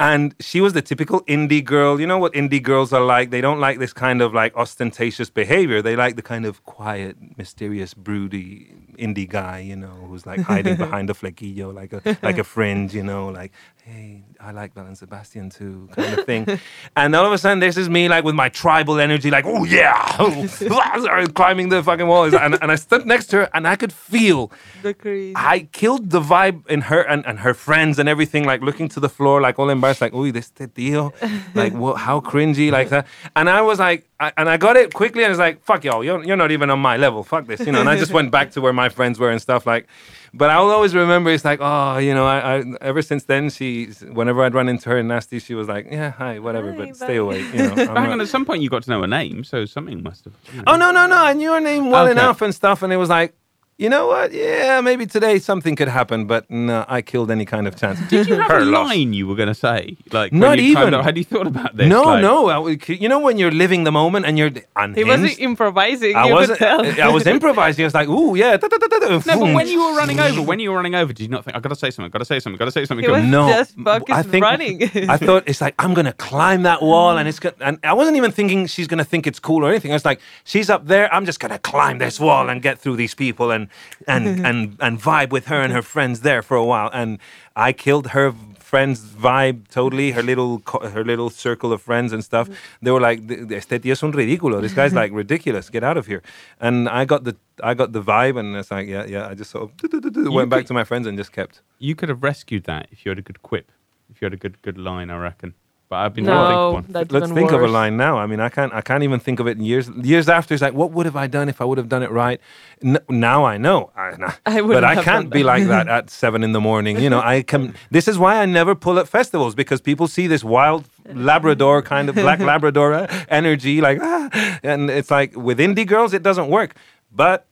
Speaker 1: And she was the typical indie girl. You know what indie girls are like? They don't like this kind of like ostentatious behavior. They like the kind of quiet, mysterious, broody indie guy, you know, who's like hiding behind a flequillo, like a like a fringe, you know, like, hey, I like Belle and Sebastian too, kind of thing. and all of a sudden, this is me like with my tribal energy, like, oh yeah, climbing the fucking walls. And, and I stood next to her and I could feel
Speaker 3: The crazy.
Speaker 1: I killed the vibe in her and, and her friends and everything, like looking to the floor, like all embarrassed, like, oh, this the deal, like, what, how cringy, like that. And I was like, I, and I got it quickly, and it's like, fuck y'all, you're, you're not even on my level, fuck this, you know. And I just went back to where my friends were and stuff like. But I'll always remember it's like, oh, you know, I, I ever since then, she, whenever I'd run into her in nasty, she was like, yeah, hi, whatever,
Speaker 3: Hi,
Speaker 1: but
Speaker 3: bye.
Speaker 1: stay away, you know. I'm
Speaker 2: But hang
Speaker 1: not-
Speaker 2: on, at some point you got to know her name, so something must have. you know.
Speaker 1: Oh no, no, no! I knew her name well
Speaker 2: Okay.
Speaker 1: enough and stuff, and it was like, you know what? Yeah, maybe today something could happen, but no, I killed any kind of chance.
Speaker 2: Did you have
Speaker 1: Her
Speaker 2: a
Speaker 1: loss.
Speaker 2: line you were going to say? Like
Speaker 1: Not even.
Speaker 2: up- had you thought about this?
Speaker 1: No,
Speaker 2: Like-
Speaker 1: no. I you know when you're living the moment and you're unhinged.
Speaker 3: He wasn't improvising.
Speaker 1: I
Speaker 3: you
Speaker 1: wasn't.
Speaker 3: could tell.
Speaker 1: I was improvising. I was like, ooh, yeah. da, da, da, da, da,
Speaker 2: No, but when you were running over, when you were running over, did you not think, I've got to say something, got to say something, got to say something?
Speaker 3: He was
Speaker 1: no,
Speaker 3: just
Speaker 1: I think
Speaker 3: running.
Speaker 1: I thought it's like I'm gonna climb that wall, and it's gonna. And I wasn't even thinking she's gonna think it's cool or anything. I was like, she's up there. I'm just gonna climb this wall and get through these people and and and and vibe with her and her friends there for a while. And I killed her friends vibe totally. Her little her little circle of friends and stuff. They were like, "Este tío es un ridículo. This guy's like ridiculous. Get out of here." And I got the I got the vibe, and it's like, yeah, yeah. I just sort of went back to my friends and just kept.
Speaker 2: You could have rescued that if you had a good quip, if you had a good good line, I reckon. But I've been trying to think one.
Speaker 3: that's
Speaker 1: Let's
Speaker 3: even
Speaker 1: think of a line now. I mean, I can't. I can't even think of it in years. Years after, it's like, what would have I done if I would have done it right? N- now I know. I, nah.
Speaker 3: I
Speaker 1: but
Speaker 3: wouldn't
Speaker 1: I can't be like that at seven in the morning. You know, I can. This is why I never pull at festivals because people see this wild Labrador kind of black Labrador uh, energy, like, ah, and it's like with indie girls, it doesn't work. But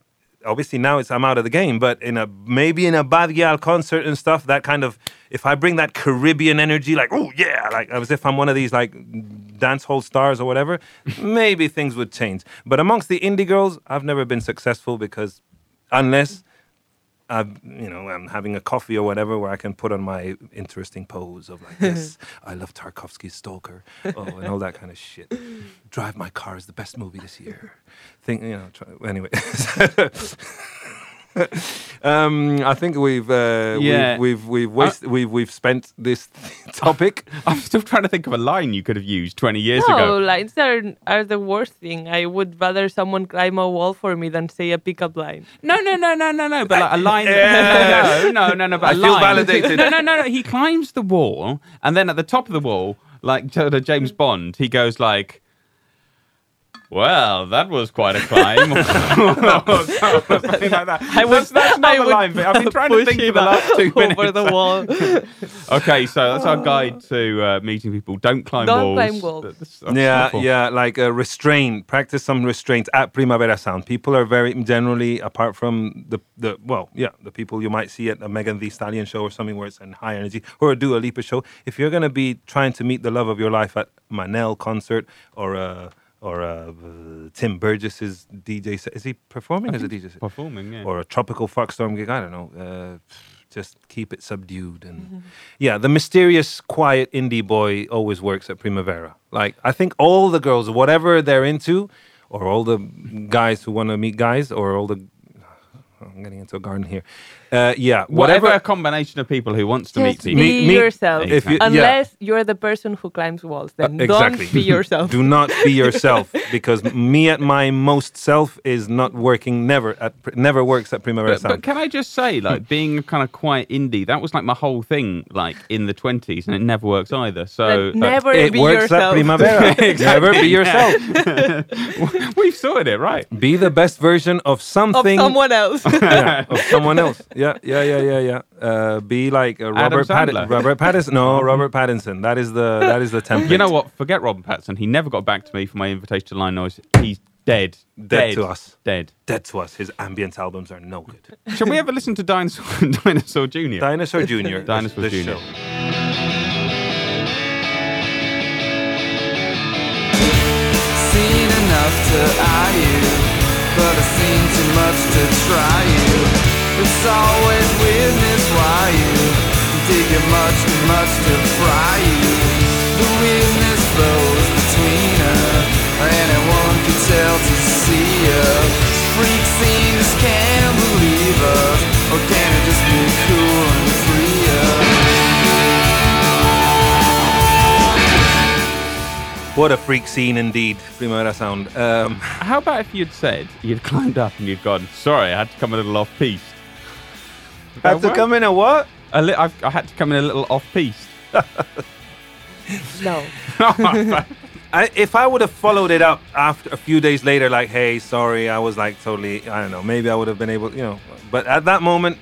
Speaker 1: obviously now it's I'm out of the game. But in a maybe in a Bad concert and stuff, that kind of if I bring that Caribbean energy, like oh yeah, like as if I'm one of these like dance hall stars or whatever, maybe things would change. But amongst the indie girls, I've never been successful because unless I've, you know, I'm having a coffee or whatever where I can put on my interesting pose of like this. I love Tarkovsky's Stalker, oh, and all that kind of shit. Drive My Car is the best movie this year. Think, you know. Try, anyway, um, I think we've uh,
Speaker 2: Yeah.
Speaker 1: we've we've we've, wasted, we've we've spent this topic.
Speaker 2: I'm still trying to think of a line you could have used 20 years ago.
Speaker 3: No, lines are, are the worst thing. I would rather someone climb a wall for me than say a pickup line.
Speaker 2: No, no, no, no, no, no. But like a line.
Speaker 1: Yeah.
Speaker 2: No, no, no, no. But
Speaker 1: I
Speaker 2: a
Speaker 1: feel
Speaker 2: line.
Speaker 1: validated.
Speaker 2: No, no, no, no. He climbs the wall, and then at the top of the wall, like to the James Bond, he goes like. Well, that was quite a climb. Or something like that.
Speaker 3: I would,
Speaker 2: that's, that's not
Speaker 3: I
Speaker 2: the
Speaker 3: would
Speaker 2: line, but I've been trying to think for
Speaker 3: him
Speaker 2: the last two minutes.
Speaker 3: over the wall.
Speaker 2: Okay, so that's our guide to uh, meeting people. Don't climb
Speaker 3: Don't
Speaker 2: walls.
Speaker 3: climb walls.
Speaker 2: That's- that's
Speaker 1: yeah,
Speaker 2: awful.
Speaker 1: yeah, like uh, restraint. Practice some restraint at Primavera Sound. People are very generally, apart from the the well, yeah, the people you might see at a Megan Thee Stallion show or something where it's in high energy, or do a Dua Lipa show. If you're gonna be trying to meet the love of your life at Manel concert or a or a uh, Tim Burgess's DJ, set, is he performing as a DJ? set?
Speaker 2: Performing, yeah.
Speaker 1: or a tropical fuckstorm gig. I don't know. Uh, just keep it subdued and yeah, the mysterious, quiet indie boy always works at Primavera. Like I think all the girls, whatever they're into, or all the guys who want to meet guys, or all the I'm getting into a garden here. Uh, yeah,
Speaker 2: Whatever
Speaker 1: whatever.
Speaker 2: a combination of people who wants to meet
Speaker 3: Just
Speaker 2: people.
Speaker 3: be
Speaker 1: Me- me-
Speaker 3: yourself.
Speaker 1: if you- yeah.
Speaker 3: Unless you're the person who climbs walls, then
Speaker 1: Uh, exactly.
Speaker 3: don't be yourself.
Speaker 1: Do not be yourself because me at my most self is not working. Never at never works at Primavera
Speaker 2: But,
Speaker 1: Sound.
Speaker 2: but can I just say, like, being kind of quite indie, that was like my whole thing, like, in the 20s, and it never works either. So,
Speaker 3: But
Speaker 2: like,
Speaker 3: never
Speaker 1: it
Speaker 3: be
Speaker 1: works at
Speaker 3: yourself.
Speaker 1: Primavera. Never be yourself.
Speaker 2: we've sorted it, right?
Speaker 1: Be the best version of something.
Speaker 3: of
Speaker 1: something.
Speaker 3: someone else.
Speaker 1: yeah, of someone else. Yeah, yeah, yeah, yeah, yeah. Uh, be like uh, Robert
Speaker 2: Sandler.
Speaker 1: Pattinson. Robert Pattinson. No, Robert Pattinson. That is the that is the template.
Speaker 2: You know what? Forget Robert Pattinson. He never got back to me for my invitation to Line Noise. He's dead.
Speaker 1: Dead to us.
Speaker 2: Dead.
Speaker 1: Dead to us. His ambient albums are no good.
Speaker 2: Shall we ever listen to Dinosaur, Dinosaur Jr.?
Speaker 1: Dinosaur Jr.
Speaker 2: Dinosaur
Speaker 1: this, this
Speaker 2: Jr.
Speaker 4: seen enough to eye you, but I've seen too much to try you. It's always weirdness why you dig your much, too much to fry you. The weirdness flows between us. Anyone can tell to see us. Freak scene just can't believe us. Or can it just be cool and free us?
Speaker 1: What a freak scene indeed, Primavera Sound. Um,
Speaker 2: How about if you'd said you'd climbed up and you'd gone, sorry, I had to come a little off piste.
Speaker 1: Had to come in a what?
Speaker 2: A li- I've, I had to come in a little off piece.
Speaker 3: No.
Speaker 1: I, if I would have followed it up after a few days later, like, hey, sorry, I was like totally, I don't know, maybe I would have been able, you know. But at that moment,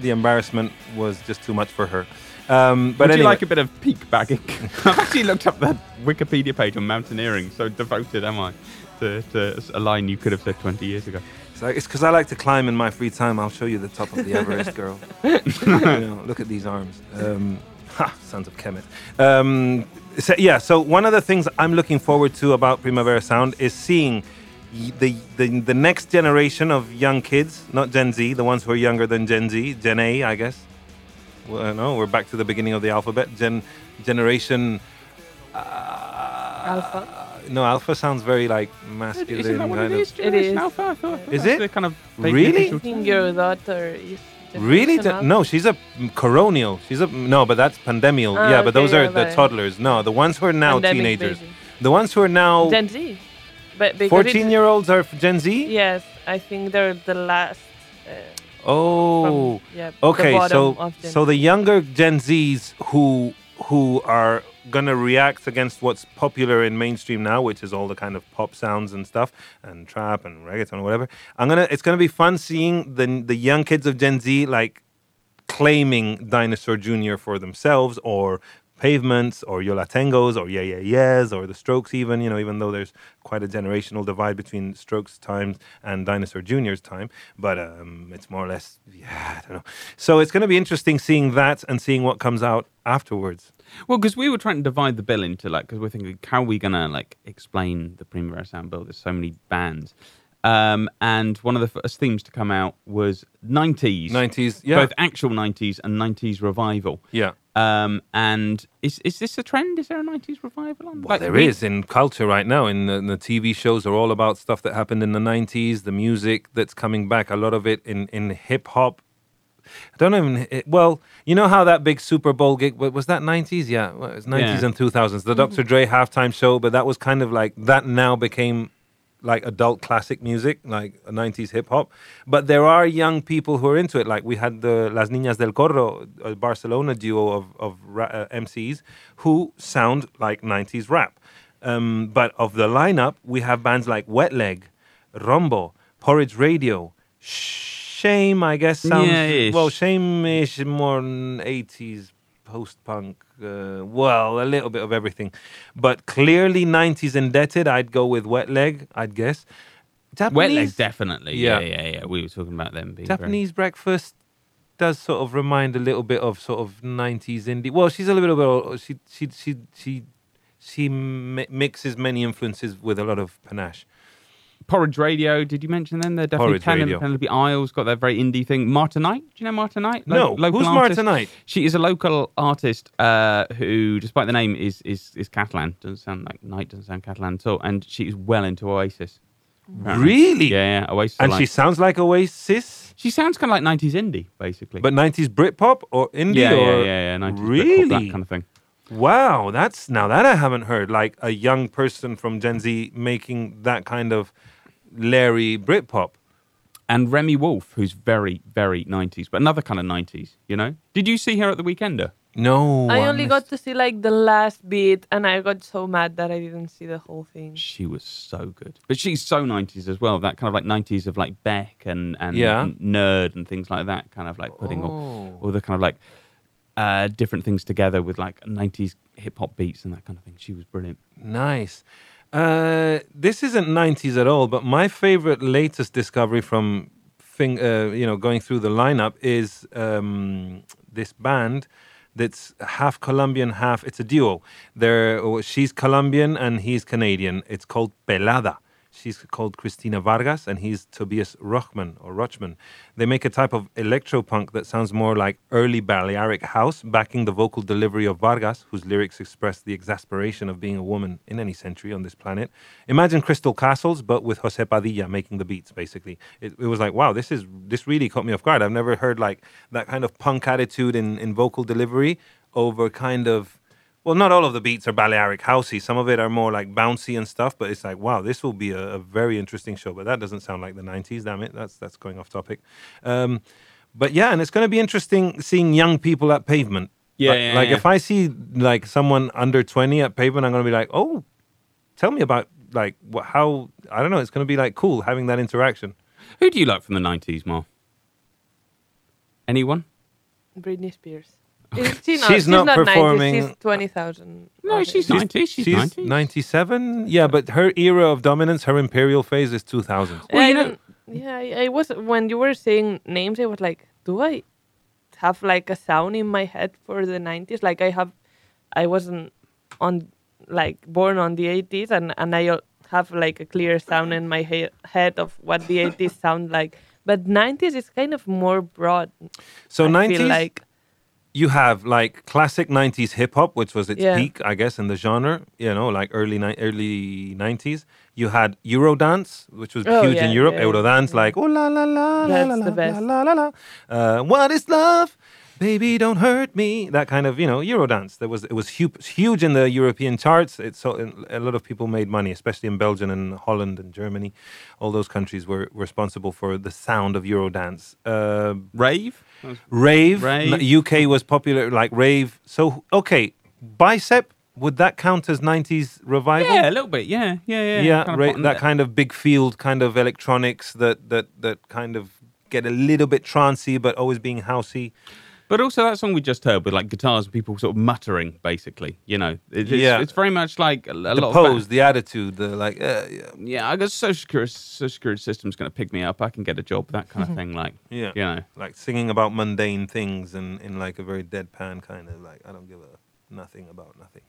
Speaker 1: the embarrassment was just too much for her. Um, but
Speaker 2: Would
Speaker 1: anyway,
Speaker 2: you like a bit of peak bagging? I've actually looked up that Wikipedia page on mountaineering, so devoted am I to, to a line you could have said 20 years ago.
Speaker 1: It's like- it's because I like to climb in my free time. I'll show you the top of the Everest, girl. you know, look at these arms. Um, ha, sons of Kemet. Um, so, yeah, so one of the things I'm looking forward to about Primavera Sound is seeing the, the the next generation of young kids, not Gen Z, the ones who are younger than Gen Z, Gen A, I guess. Well, no, we're back to the beginning of the alphabet. Gen generation.
Speaker 3: Alpha.
Speaker 1: No, alpha sounds very like
Speaker 2: Isn't
Speaker 1: masculine.
Speaker 2: that what
Speaker 1: kind
Speaker 2: it
Speaker 1: of-
Speaker 2: is?
Speaker 3: It
Speaker 2: Alpha? I thought, I thought
Speaker 1: Is
Speaker 2: that's
Speaker 1: it?
Speaker 2: the kind of
Speaker 1: Really?
Speaker 3: I think your daughter is.
Speaker 1: Really?
Speaker 3: generation
Speaker 1: The- no, she's a coronial. She's a no, but that's pandemial.
Speaker 3: Ah,
Speaker 1: yeah, but those are
Speaker 3: yeah,
Speaker 1: the
Speaker 3: but-
Speaker 1: toddlers. No, the ones who are now
Speaker 3: Pandemic
Speaker 1: teenagers.
Speaker 3: baby.
Speaker 1: The ones who are now
Speaker 3: Gen Z. But because
Speaker 1: 14 year olds are Gen Z?
Speaker 3: Yes, I think they're the last. Uh,
Speaker 1: Oh.
Speaker 3: from, yeah, the
Speaker 1: okay,
Speaker 3: bottom
Speaker 1: so
Speaker 3: of Gen
Speaker 1: so the younger Gen Zs who who are gonna react against what's popular in mainstream now, which is all the kind of pop sounds and stuff, and trap and reggaeton or whatever. I'm gonna it's gonna be fun seeing the the young kids of Gen Z like claiming Dinosaur Jr. for themselves or Pavements or Yo La Tengo or Yeah Yeah Yeahs or The Strokes even, you know, even though there's quite a generational divide between Strokes times and Dinosaur Jr.'s time, but um, it's more or less, yeah, I don't know. So it's going to be interesting seeing that and seeing what comes out afterwards.
Speaker 2: Well, because we were trying to divide the bill into like, because we're thinking, how are we gonna like explain the Primavera Sound bill? There's so many bands, um, and one of the first themes to come out was 90s,
Speaker 1: 90s, yeah.
Speaker 2: both actual 90s and 90s revival.
Speaker 1: Yeah.
Speaker 2: Um, and is is this a trend? Is there a 90s revival on?
Speaker 1: Well, there is in culture right now. In the, the TV shows are all about stuff that happened in the '90s. The music that's coming back, a lot of it in in hip hop. I don't even. It, well, you know how that big Super Bowl gig was that '90s? Yeah, well, it was '90s
Speaker 2: Yeah.
Speaker 1: and 2000s. The Dr. Dre halftime show, but that was kind of like that. Now became like adult classic music, like 90s hip hop. But there are young people who are into it. Like we had the Las Niñas del Corro, a Barcelona duo of, of ra- uh, MCs who sound like 90s rap. Um, but of the lineup, we have bands like Wet Leg, Rombo, Porridge Radio, Shame, I guess sounds
Speaker 2: Yeah-ish.
Speaker 1: well. Shame is more 80s post punk. Uh, well, a little bit of everything, but clearly 90s indebted. I'd go with Wet Leg. I'd guess. Japanese,
Speaker 2: Wet Leg, definitely. Yeah.
Speaker 1: Yeah.
Speaker 2: yeah, yeah, We were talking about them being very-
Speaker 1: Japanese breakfast does sort of remind a little bit of sort of 90s indie. Well, she's a little bit old. She she she she she mixes many influences with a lot of panache.
Speaker 2: Porridge Radio. Did you mention them? They're definitely
Speaker 1: Porridge
Speaker 2: Pen-
Speaker 1: Radio.
Speaker 2: Penelope Isles got their very indie thing. Marta Knight. Do you know Marta Knight?
Speaker 1: No, who's Marta Knight?
Speaker 2: She is a local artist uh, who, despite the name, is is is Catalan. Doesn't sound like Knight. Doesn't sound Catalan at all. And she is well into Oasis. apparently.
Speaker 1: Really?
Speaker 2: Yeah, yeah. Oasis. are
Speaker 1: And
Speaker 2: like-
Speaker 1: she sounds like Oasis,
Speaker 2: she sounds kind of like '90s indie, basically.
Speaker 1: but 90s Britpop or indie
Speaker 2: yeah,
Speaker 1: or
Speaker 2: yeah, yeah, yeah. 90s Britpop,
Speaker 1: really
Speaker 2: that kind of thing.
Speaker 1: Wow, that's now that I haven't heard. Like a young person from Gen Z making that kind of Larry Britpop.
Speaker 2: And Remi Wolf, who's very, very 90s, but another kind of 90s. You know? Did you see her at the Weekender?
Speaker 1: No,
Speaker 3: I only
Speaker 1: missed-
Speaker 3: got to see like the last bit, and I got so mad that I didn't see the whole thing.
Speaker 2: She was so good. But she's so 90s as well. That kind of like 90s of like Beck and, and
Speaker 1: Yeah.
Speaker 2: Nerd and things like that. Kind of like putting all,
Speaker 1: Oh.
Speaker 2: all the kind of like uh, different things together with like 90s hip hop beats and that kind of thing. She was brilliant.
Speaker 1: Nice. Uh, this isn't 90s at all, but my favorite latest discovery from thing, uh, you know, going through the lineup is um, this band that's half Colombian, half it's a duo. They're, oh, she's Colombian and he's Canadian. It's called Pelada. She's called Christina Vargas, and he's Tobias Rochman or Rochman. They make a type of electropunk that sounds more like early Balearic house, backing the vocal delivery of Vargas, whose lyrics express the exasperation of being a woman in any century on this planet. Imagine Crystal Castles, but with Jose Padilla making the beats. Basically, it, it was like, wow, this is this really caught me off guard. I've never heard like that kind of punk attitude in in vocal delivery over kind of well, not all of the beats are Balearic housey. Some of it are more like bouncy and stuff. But it's like, wow, this will be a, a very interesting show. But that doesn't sound like the '90s. Damn it, that's that's going off topic. Um, but yeah, and it's going to be interesting seeing young people at Pavement.
Speaker 2: Yeah,
Speaker 1: like,
Speaker 2: yeah,
Speaker 1: like
Speaker 2: yeah.
Speaker 1: if I see like someone under 20 at Pavement, I'm going to be like, oh, tell me about like wh- how I don't know. It's going to be like cool having that interaction.
Speaker 2: Who do you like from the 90s, Mar? Anyone?
Speaker 3: Britney Spears. Is she not,
Speaker 1: She's not
Speaker 3: 90,
Speaker 1: performing-
Speaker 3: She's 20,000.
Speaker 2: No, she's 90. She's, 90.
Speaker 1: 97. Yeah, but her era of dominance, her imperial phase is 2000.
Speaker 3: Yeah,
Speaker 2: Well,
Speaker 3: I
Speaker 2: you know-
Speaker 3: yeah, I, I was when you were saying names, I was like, do I have like a sound in my head for the nineties? Like I have, I wasn't on like born on the eighties, and and I have like a clear sound in my he- head of what the eighties sound like. But nineties is kind of more broad.
Speaker 1: So
Speaker 3: I
Speaker 1: 90s,
Speaker 3: feel like
Speaker 1: you have like classic 90s hip hop, which was its
Speaker 3: Yeah.
Speaker 1: peak, I guess, in the genre, you know, like early ni- early 90s. You had Eurodance, which was
Speaker 3: Oh,
Speaker 1: huge in Europe.
Speaker 3: yeah,
Speaker 1: Eurodance, like, oh la la la la la la la la la. Uh, what is love? Baby, don't hurt me. That kind of, you know, Eurodance. That was it was huge, huge in the European charts. It's so a lot of people made money, especially in Belgium and Holland and Germany. All those countries were responsible for the sound of Eurodance. Uh,
Speaker 2: Rave?
Speaker 1: Rave,
Speaker 2: Rave.
Speaker 1: UK was popular like rave. So okay, bicep would that count as 90s revival?
Speaker 2: Yeah, a little bit. Yeah, yeah, yeah.
Speaker 1: yeah,
Speaker 2: Kind
Speaker 1: that kind of big field kind of electronics that that that kind of get a little bit trancey but always being housey.
Speaker 2: But also that song we just heard with like guitars and people sort of muttering, basically. You know, It- it's,
Speaker 1: Yeah.
Speaker 2: it's very much like a, a
Speaker 1: The
Speaker 2: lot of
Speaker 1: pose, the attitude, the like uh, yeah.
Speaker 2: yeah, I guess social security, social security system's going to pick me up. I can get a job, that kind of thing. Like,
Speaker 1: Yeah.
Speaker 2: you know,
Speaker 1: like singing about mundane things and in like a very deadpan kind of like I don't give a nothing about nothing.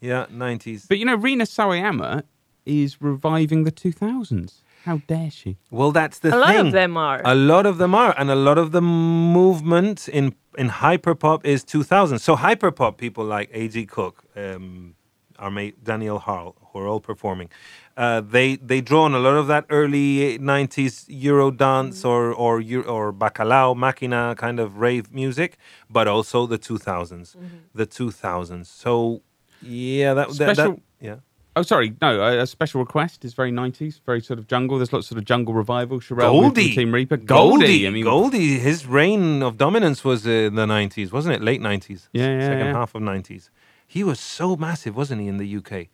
Speaker 1: Yeah, 90s.
Speaker 2: but you know, Rina Sawayama is reviving the 2000s. How dare she?
Speaker 1: Well, that's the
Speaker 3: a lot of them are.
Speaker 1: A lot of them are, and a lot of the movement in in hyperpop is 2000. So hyperpop people like A.G. Cook, um, our mate Danny L Harle, who are all performing, uh, they they draw on a lot of that early 90s Euro dance or or or bacalao, machina kind of rave music, but also the 2000s, the 2000s. So yeah, that, that, that yeah.
Speaker 2: Oh, sorry, no. A, a special request is very 90s, very sort of jungle. There's lots of sort of jungle revival. Sherelle with- with
Speaker 1: Goldie,
Speaker 2: Team Reaper.
Speaker 1: Goldie,
Speaker 2: I mean,
Speaker 1: Goldie. His reign of dominance was uh, in the nineties, wasn't it? Late nineties,
Speaker 2: Yeah, yeah,
Speaker 1: second
Speaker 2: yeah.
Speaker 1: half of nineties. He was so massive, wasn't he, in the UK?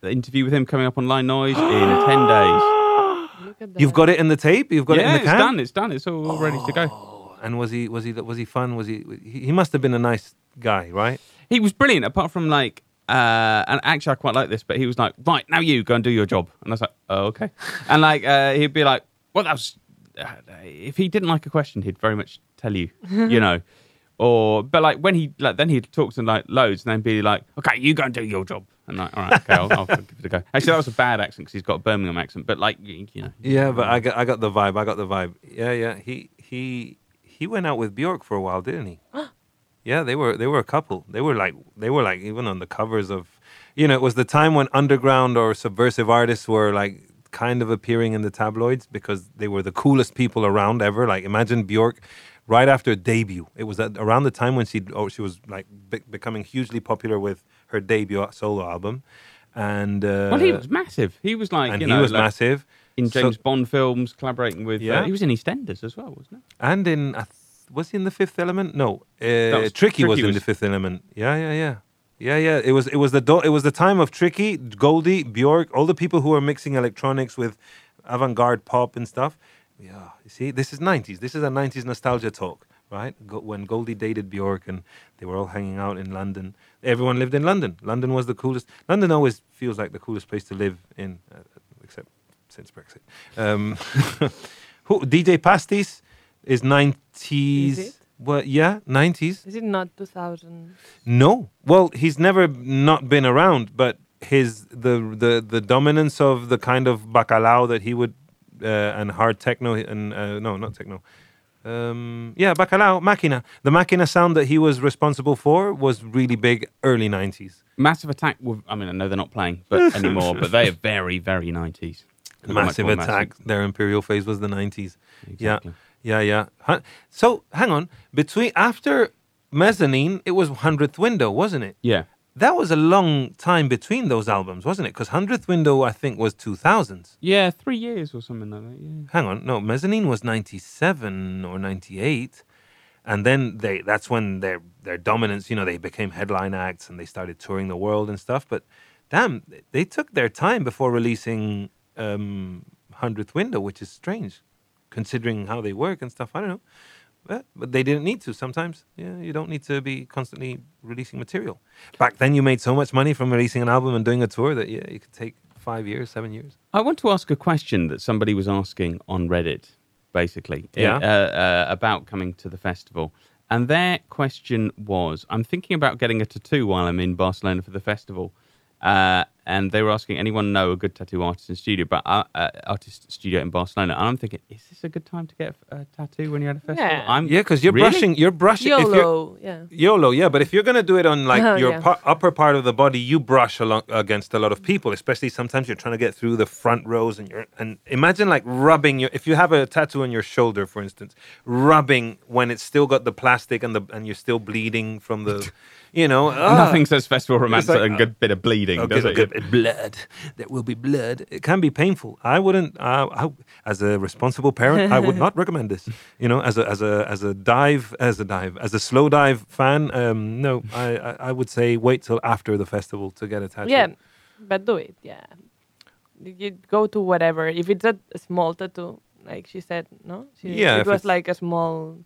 Speaker 2: the interview with him coming up on Line Noise in 10 days.
Speaker 3: Look at that.
Speaker 1: You've got it in the tape. You've got
Speaker 2: yeah,
Speaker 1: it in the
Speaker 2: it's done. It's done. It's all ready to go.
Speaker 1: Oh, and was he? Was he? Was he fun? Was he? He he must have been a nice guy, right?
Speaker 2: He was brilliant, apart from like, uh, and actually I quite like this, but he was like, right, now you go and do your job. And I was like, oh, okay. and like, uh, he'd be like, well, that was, uh, if he didn't like a question, he'd very much tell you, you know. Or, but like when he, like, then he'd talk to like loads and then be like, okay, you go and do your job. And like, all right, okay, I'll, I'll give it a go. Actually, that was a bad accent because he's got a Birmingham accent, but like, you, you know.
Speaker 1: Yeah, but I got I got the vibe. I got the vibe. Yeah, yeah. He he he went out with Bjork for a while, didn't he? yeah, they were they were a couple. They were like they were like even on the covers of, you know, it was the time when underground or subversive artists were like kind of appearing in the tabloids because they were the coolest people around ever. Like imagine Bjork. Right after debut, it was around the time when she oh she was like be- becoming hugely popular with her debut solo album, and uh,
Speaker 2: Well, he was massive. He was like,
Speaker 1: and he
Speaker 2: know,
Speaker 1: was
Speaker 2: like,
Speaker 1: massive
Speaker 2: in
Speaker 1: So-
Speaker 2: James Bond films, collaborating with.
Speaker 1: Yeah.
Speaker 2: Uh, he was in EastEnders as well, wasn't he?
Speaker 1: And in, I was he in the Fifth Element? No, uh,
Speaker 2: was-
Speaker 1: Tricky, was
Speaker 2: Tricky
Speaker 1: in
Speaker 2: was-
Speaker 1: the Fifth Element. Yeah, yeah, yeah, yeah, yeah. It was it was the do- it was the time of Tricky, Goldie, Bjork, all the people who were mixing electronics with avant-garde pop and stuff. Yeah, you see, this is '90s. This is a '90s nostalgia talk, right? Go- when Goldie dated Bjork and they were all hanging out in London. Everyone lived in London. London was the coolest. London always feels like the coolest place to live in, uh, except since Brexit. Um, who, DJ Pastis is 90s.
Speaker 3: Is it?
Speaker 1: Well, yeah, 90s.
Speaker 3: Is it not 2000?
Speaker 1: No. Well, he's never not been around, but his the the the dominance of the kind of bacalao that he would uh, and hard techno and uh, no not techno um, yeah bacalao machina the machina sound that he was responsible for was really big early 90s
Speaker 2: Massive Attack. Were, I mean, I know they're not playing but anymore, but they are very, very nineties.
Speaker 1: massive attack their imperial phase was the 90s
Speaker 2: Exactly.
Speaker 1: yeah yeah yeah. So hang on. Between after mezzanine it was 100th window wasn't it?
Speaker 2: Yeah.
Speaker 1: that was a long time between those albums wasn't it? Because 100th window i think was 2000s
Speaker 2: Yeah, three years or something like that. Yeah.
Speaker 1: hang on. No mezzanine was 97 or 98 and then they that's when their their dominance you know they became headline acts and they started touring the world and stuff. But damn they took their time before releasing um 100th window which is strange considering how they work and stuff i don't know but, but they didn't need to sometimes yeah you don't need to be constantly releasing material back then you made so much money from releasing an album and doing a tour that yeah you could take five years seven years
Speaker 2: I want to ask a question that somebody was asking on Reddit, basically,
Speaker 1: Yeah.
Speaker 2: uh, uh, about coming to the festival. And their question was I'm thinking about getting a tattoo while I'm in Barcelona for the festival. Uh, and they were asking anyone know a good tattoo artist in studio, but uh, uh, artist studio in Barcelona. And I'm thinking, is this a good time to get a, a tattoo when you're at a festival?
Speaker 3: Yeah.
Speaker 2: I'm
Speaker 1: yeah because you're
Speaker 2: Really?
Speaker 1: brushing you're brushing if you're,
Speaker 3: YOLO, yeah.
Speaker 1: YOLO, yeah, but if you're gonna do it on like
Speaker 3: Oh,
Speaker 1: your
Speaker 3: yeah.
Speaker 1: pa- upper part of the body, you brush along against a lot of people. Especially sometimes you're trying to get through the front rows, and you're and imagine like rubbing your if you have a tattoo on your shoulder, for instance, rubbing when it's still got the plastic and the and you're still bleeding from the, you know, ah,
Speaker 2: Nothing says festival romance
Speaker 1: like,
Speaker 2: like, a good bit of bleeding,
Speaker 1: a
Speaker 2: does
Speaker 1: good-
Speaker 2: it?
Speaker 1: good bit of blood. There will be blood. It can be painful. I wouldn't. Uh, I, as a responsible parent, I would not recommend this. You know, as a as a as a dive, as a dive, as a Slowdive fan. Um, no, I, I I would say wait till after the festival to get a tattoo.
Speaker 3: Yeah, but do it. Yeah, you go to whatever. If it's a, a small tattoo, like she said, no, she,
Speaker 1: Yeah,
Speaker 3: it was like a small.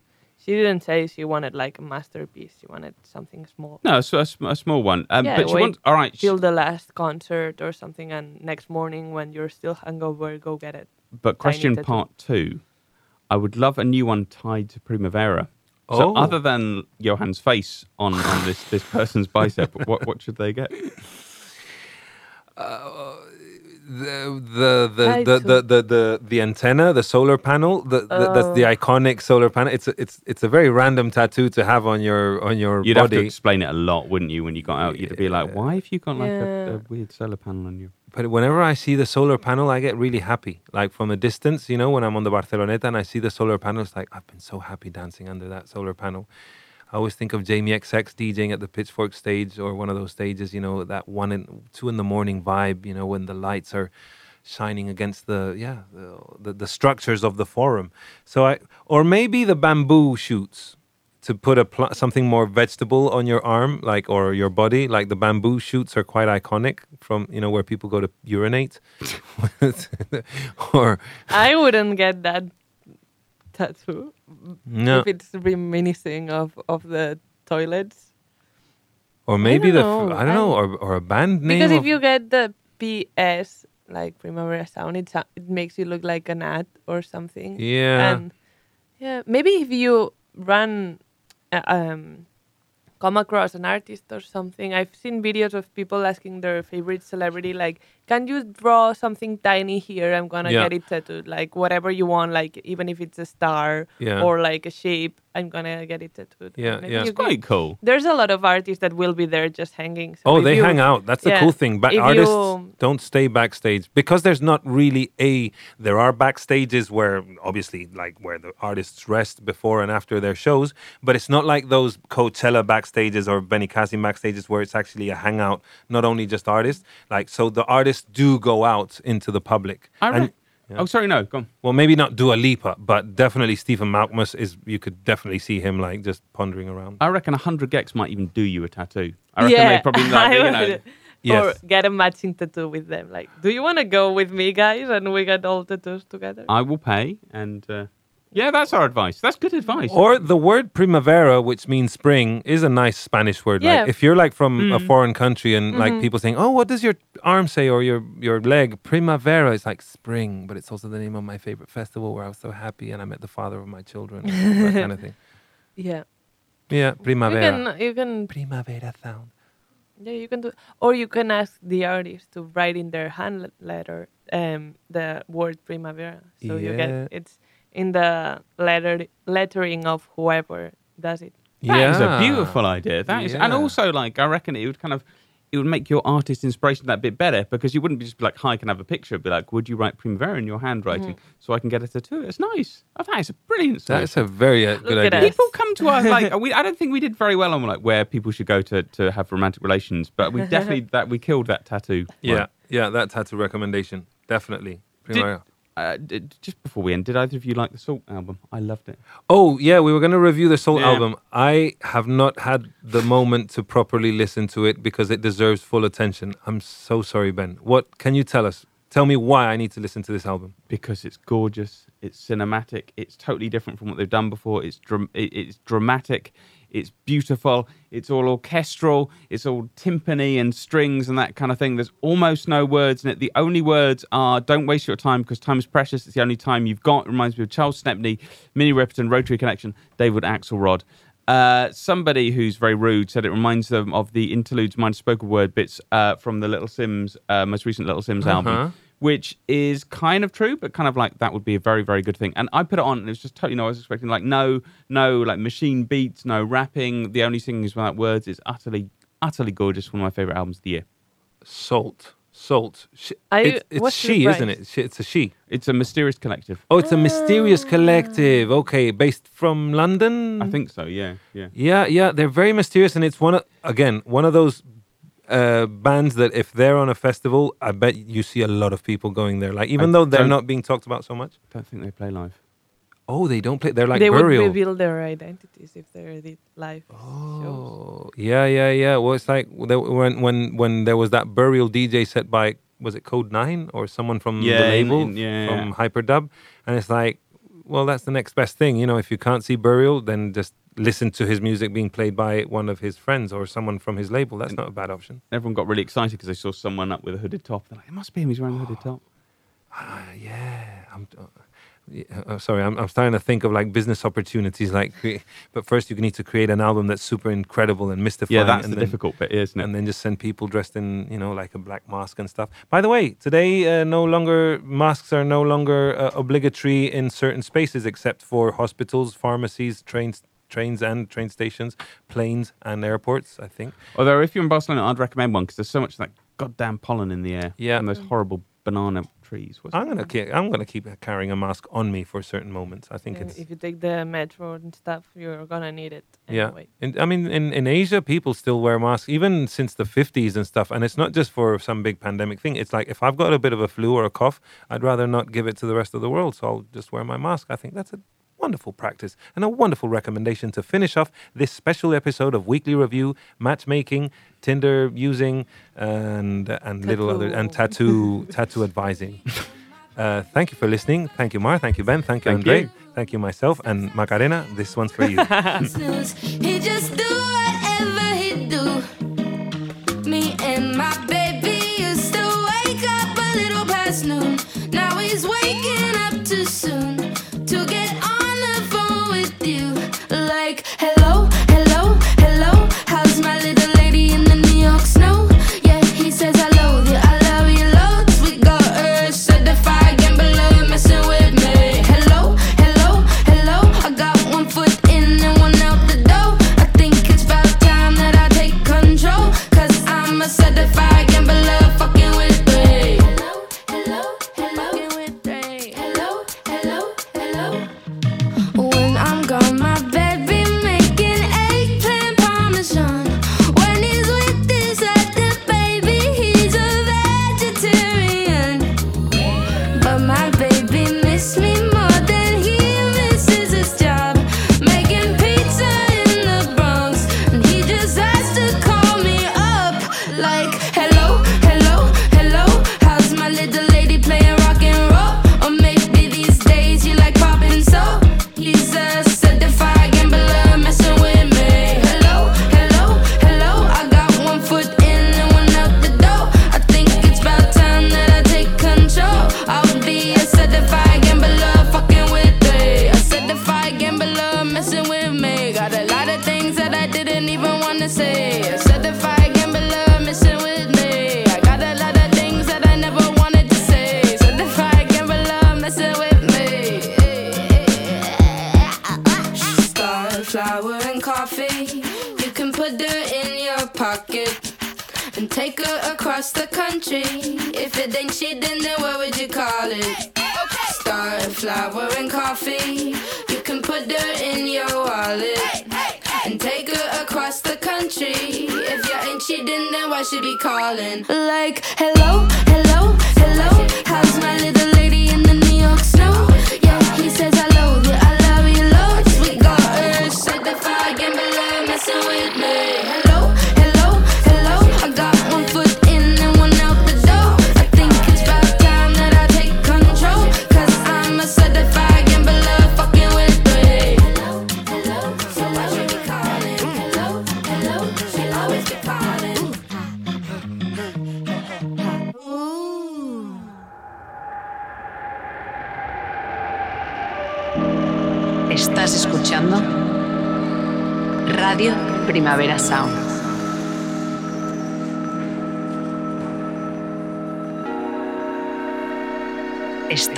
Speaker 3: She didn't say she wanted like a masterpiece. She wanted something small.
Speaker 2: No, so a, a small one. Um,
Speaker 3: Yeah,
Speaker 2: but she
Speaker 3: wait
Speaker 2: wants, all right. she-
Speaker 3: the last concert or something, and next morning when you're still hungover, go get it.
Speaker 2: But question part two, I would love a new one tied to Primavera.
Speaker 1: Oh.
Speaker 2: So other than Johan's face on, on this, this person's bicep, what what should they get?
Speaker 1: the the the the, the, the, the, the antenna, the solar panel, the, the, that's the
Speaker 3: Oh.
Speaker 1: iconic solar panel. It's a, it's it's a very random tattoo to have on your on your
Speaker 2: You'd have to explain it a lot, wouldn't you, when you got out? You'd be like, why have you got like a, a weird solar panel on you?
Speaker 1: But whenever I see the solar panel, I get really happy. Like from a distance, you know, when I'm on the Barceloneta and I see the solar panel, it's like, I've been so happy dancing under that solar panel. I always think of Jamie XX DJing at the Pitchfork stage or one of those stages, you know, that one and two in the morning vibe, you know, when the lights are shining against the, yeah, the, the, the structures of the forum. So I, or maybe the bamboo shoots to put a pl- something more vegetable on your arm, like or your body, like the bamboo shoots are quite iconic from you know where people go to urinate, or
Speaker 3: I wouldn't get that tattoo
Speaker 1: no,
Speaker 3: if it's reminiscing of of the toilets.
Speaker 1: or maybe the
Speaker 3: don't
Speaker 1: f-
Speaker 3: know.
Speaker 1: I don't know, or or a band name.
Speaker 3: Because if you get the PS like Primavera Sound, it it makes you look like an ad or something.
Speaker 1: yeah,
Speaker 3: And yeah, maybe if you run, uh, um, come across an artist or something. I've seen videos of people asking their favorite celebrity, like, "Can you draw something tiny here? I'm gonna
Speaker 1: Yeah.
Speaker 3: get it tattooed. Like whatever you want, like even if it's a star
Speaker 1: Yeah.
Speaker 3: or like a shape, I'm gonna get it tattooed."
Speaker 1: Yeah, yeah.
Speaker 2: It's quite cool.
Speaker 3: There's a lot of artists that will be there just hanging. So
Speaker 1: Oh, they
Speaker 3: you-
Speaker 1: hang out. That's the
Speaker 3: yeah,
Speaker 1: cool thing. But artists
Speaker 3: you-
Speaker 1: don't stay backstage because there's not really a. There are backstages where obviously, like where the artists rest before and after their shows, but it's not like those Coachella backstages or Benicàssim backstages where it's actually a hangout, not only just artists. Like so, the artists do go out into the public.
Speaker 2: I
Speaker 1: And-
Speaker 2: re- Oh, sorry, no, go on.
Speaker 1: well, maybe not do Dua Lipa, but definitely Stephen Malkmus is. You could definitely see him like just pondering around.
Speaker 2: I reckon 100 gecs might even do you a tattoo. I reckon
Speaker 3: yeah,
Speaker 2: they probably like,
Speaker 3: I
Speaker 2: you
Speaker 3: would.
Speaker 2: know.
Speaker 1: Yes.
Speaker 3: Or get a matching tattoo with them. Like, do you want to go with me, guys, and we get all tattoos together?
Speaker 2: I will pay, and uh, yeah, that's our advice. That's good advice.
Speaker 1: Or the word primavera, which means spring, is a nice Spanish word.
Speaker 3: Yeah.
Speaker 1: Like if you're like from a foreign country and like people saying, "Oh, what does your arm say?" or your your leg, primavera, is like spring, but it's also the name of my favorite festival where I was so happy and I met the father of my children, that kind of thing.
Speaker 3: yeah.
Speaker 1: Yeah,
Speaker 3: You
Speaker 1: primavera.
Speaker 3: can, you can,
Speaker 1: Primavera sound.
Speaker 3: Yeah, you can do, or you can ask the artist to write in their hand letter um, the word primavera. So you get it's in the letter lettering of whoever does it.
Speaker 2: Yeah, That is a beautiful idea. That is, and also like I reckon it would kind of it would make your artist inspiration that bit better because you wouldn't just be like, "Hi, can I have a picture?" It'd be like, "Would you write Primavera in your handwriting so I can get a tattoo?" It's nice. Oh, it's a brilliant.
Speaker 1: That's a very uh, good idea.
Speaker 3: us.
Speaker 2: People come to us like we. I don't think we did very well on like where people should go to to have romantic relations, but we definitely that we killed that tattoo.
Speaker 1: Yeah, yeah, that tattoo recommendation definitely. Primavera.
Speaker 2: Uh, just before we end, did either of you like the Sault album? I loved it.
Speaker 1: Oh yeah, we were going to review the Soul
Speaker 2: Yeah.
Speaker 1: album. I have not had the moment to properly listen to it because it deserves full attention. I'm so sorry, Ben. What can you tell us? Tell me why I need to listen to this album.
Speaker 2: because it's gorgeous, it's cinematic, it's totally different from what they've done before. It's it- it's dramatic, it's beautiful, it's all orchestral, it's all timpani and strings and that kind of thing. There's almost no words in it. The only words are "Don't waste your time because time is precious." It's the only time you've got. It reminds me of Charles Stepney, Minnie Riperton, Rotary Connection, David Axelrod. Uh, somebody who's very rude said it reminds them of the interludes, minor spoken word bits uh, from the Little Simz, uh, most recent Little Simz
Speaker 1: Uh-huh.
Speaker 2: album which is kind of true, but kind of like that would be a very, very good thing. And I put it on, and it was just totally you no. I was expecting like no, no, like machine beats, no rapping. The only thing is without words. It's utterly, utterly gorgeous. One of my favorite albums of the year.
Speaker 1: Sault, Sault. Sh-
Speaker 3: I
Speaker 1: it's it's she, isn't it? She- It's a she.
Speaker 2: It's a mysterious collective.
Speaker 1: Oh, it's a mysterious collective. Okay, based from London.
Speaker 2: I think so. Yeah, yeah.
Speaker 1: Yeah, yeah, they're very mysterious, and it's one of again one of those uh, bands that if they're on a festival, I bet you see a lot of people going there. Like even
Speaker 2: I
Speaker 1: though they're
Speaker 2: don't-
Speaker 1: being talked about so much.
Speaker 2: Don't think they play live.
Speaker 1: Oh, they don't play. They're like
Speaker 3: they
Speaker 1: burial.
Speaker 3: would reveal their identities if they did live shows.
Speaker 1: Oh, yeah, yeah, yeah. Well, it's like there- when when when there was that burial DJ set by was it Kode9 or someone from
Speaker 2: Yeah,
Speaker 1: the
Speaker 2: in-
Speaker 1: label
Speaker 2: in- yeah,
Speaker 1: from
Speaker 2: yeah.
Speaker 1: Hyperdub, and it's like, well, that's the next best thing. You know, if you can't see burial, then just listen to his music being played by one of his friends or someone from his label. That's not a bad option.
Speaker 2: Everyone got really excited because they saw someone up with a hooded top. They're like, it must be him. He's wearing a hooded top.
Speaker 1: Uh, yeah, I'm. Yeah, uh, sorry, I'm, I'm starting to think of like business opportunities. Like, but first you need to create an album that's super incredible and mystifying.
Speaker 2: Yeah, that's
Speaker 1: and
Speaker 2: the
Speaker 1: then-
Speaker 2: difficult bit, isn't it?
Speaker 1: and then just send people dressed in you know like a black mask and stuff by the way today uh, no longer masks are no longer uh, obligatory in certain spaces except for hospitals pharmacies trains trains and train stations planes and airports i think
Speaker 2: Although, if you're in Barcelona, I'd recommend one because there's so much that goddamn pollen in the air.
Speaker 1: Yeah.
Speaker 2: And those horrible banana trees. What's
Speaker 1: i'm gonna keep i'm gonna keep carrying a mask on me for certain moments i think
Speaker 3: And
Speaker 1: it's
Speaker 3: if you take the metro and stuff, you're gonna need it
Speaker 1: Yeah,
Speaker 3: anyway.
Speaker 1: in, I mean, in, in Asia, people still wear masks, even since the 50s and stuff. And it's not just for some big pandemic thing. It's like if I've got a bit of a flu or a cough, I'd rather not give it to the rest of the world. So I'll just wear my mask. I think that's a wonderful practice and a wonderful recommendation to finish off this special episode of Weekly Review, matchmaking, Tinder using, and and little other and tattoo tattoo advising. Uh, thank you for listening. Thank you, Mar. Thank you, Ben. Thank you,
Speaker 2: Thank
Speaker 1: Andre.
Speaker 2: you.
Speaker 1: Thank you, myself. And Macarena, this one's for you.
Speaker 5: He just do whatever he do. Me and my baby used to wake up a little past noon. Now he's waking should be calling. Like, hello.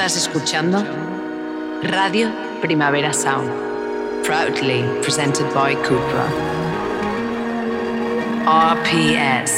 Speaker 6: Estás escuchando Radio Primavera Sound, proudly presented by Cupra. RPS.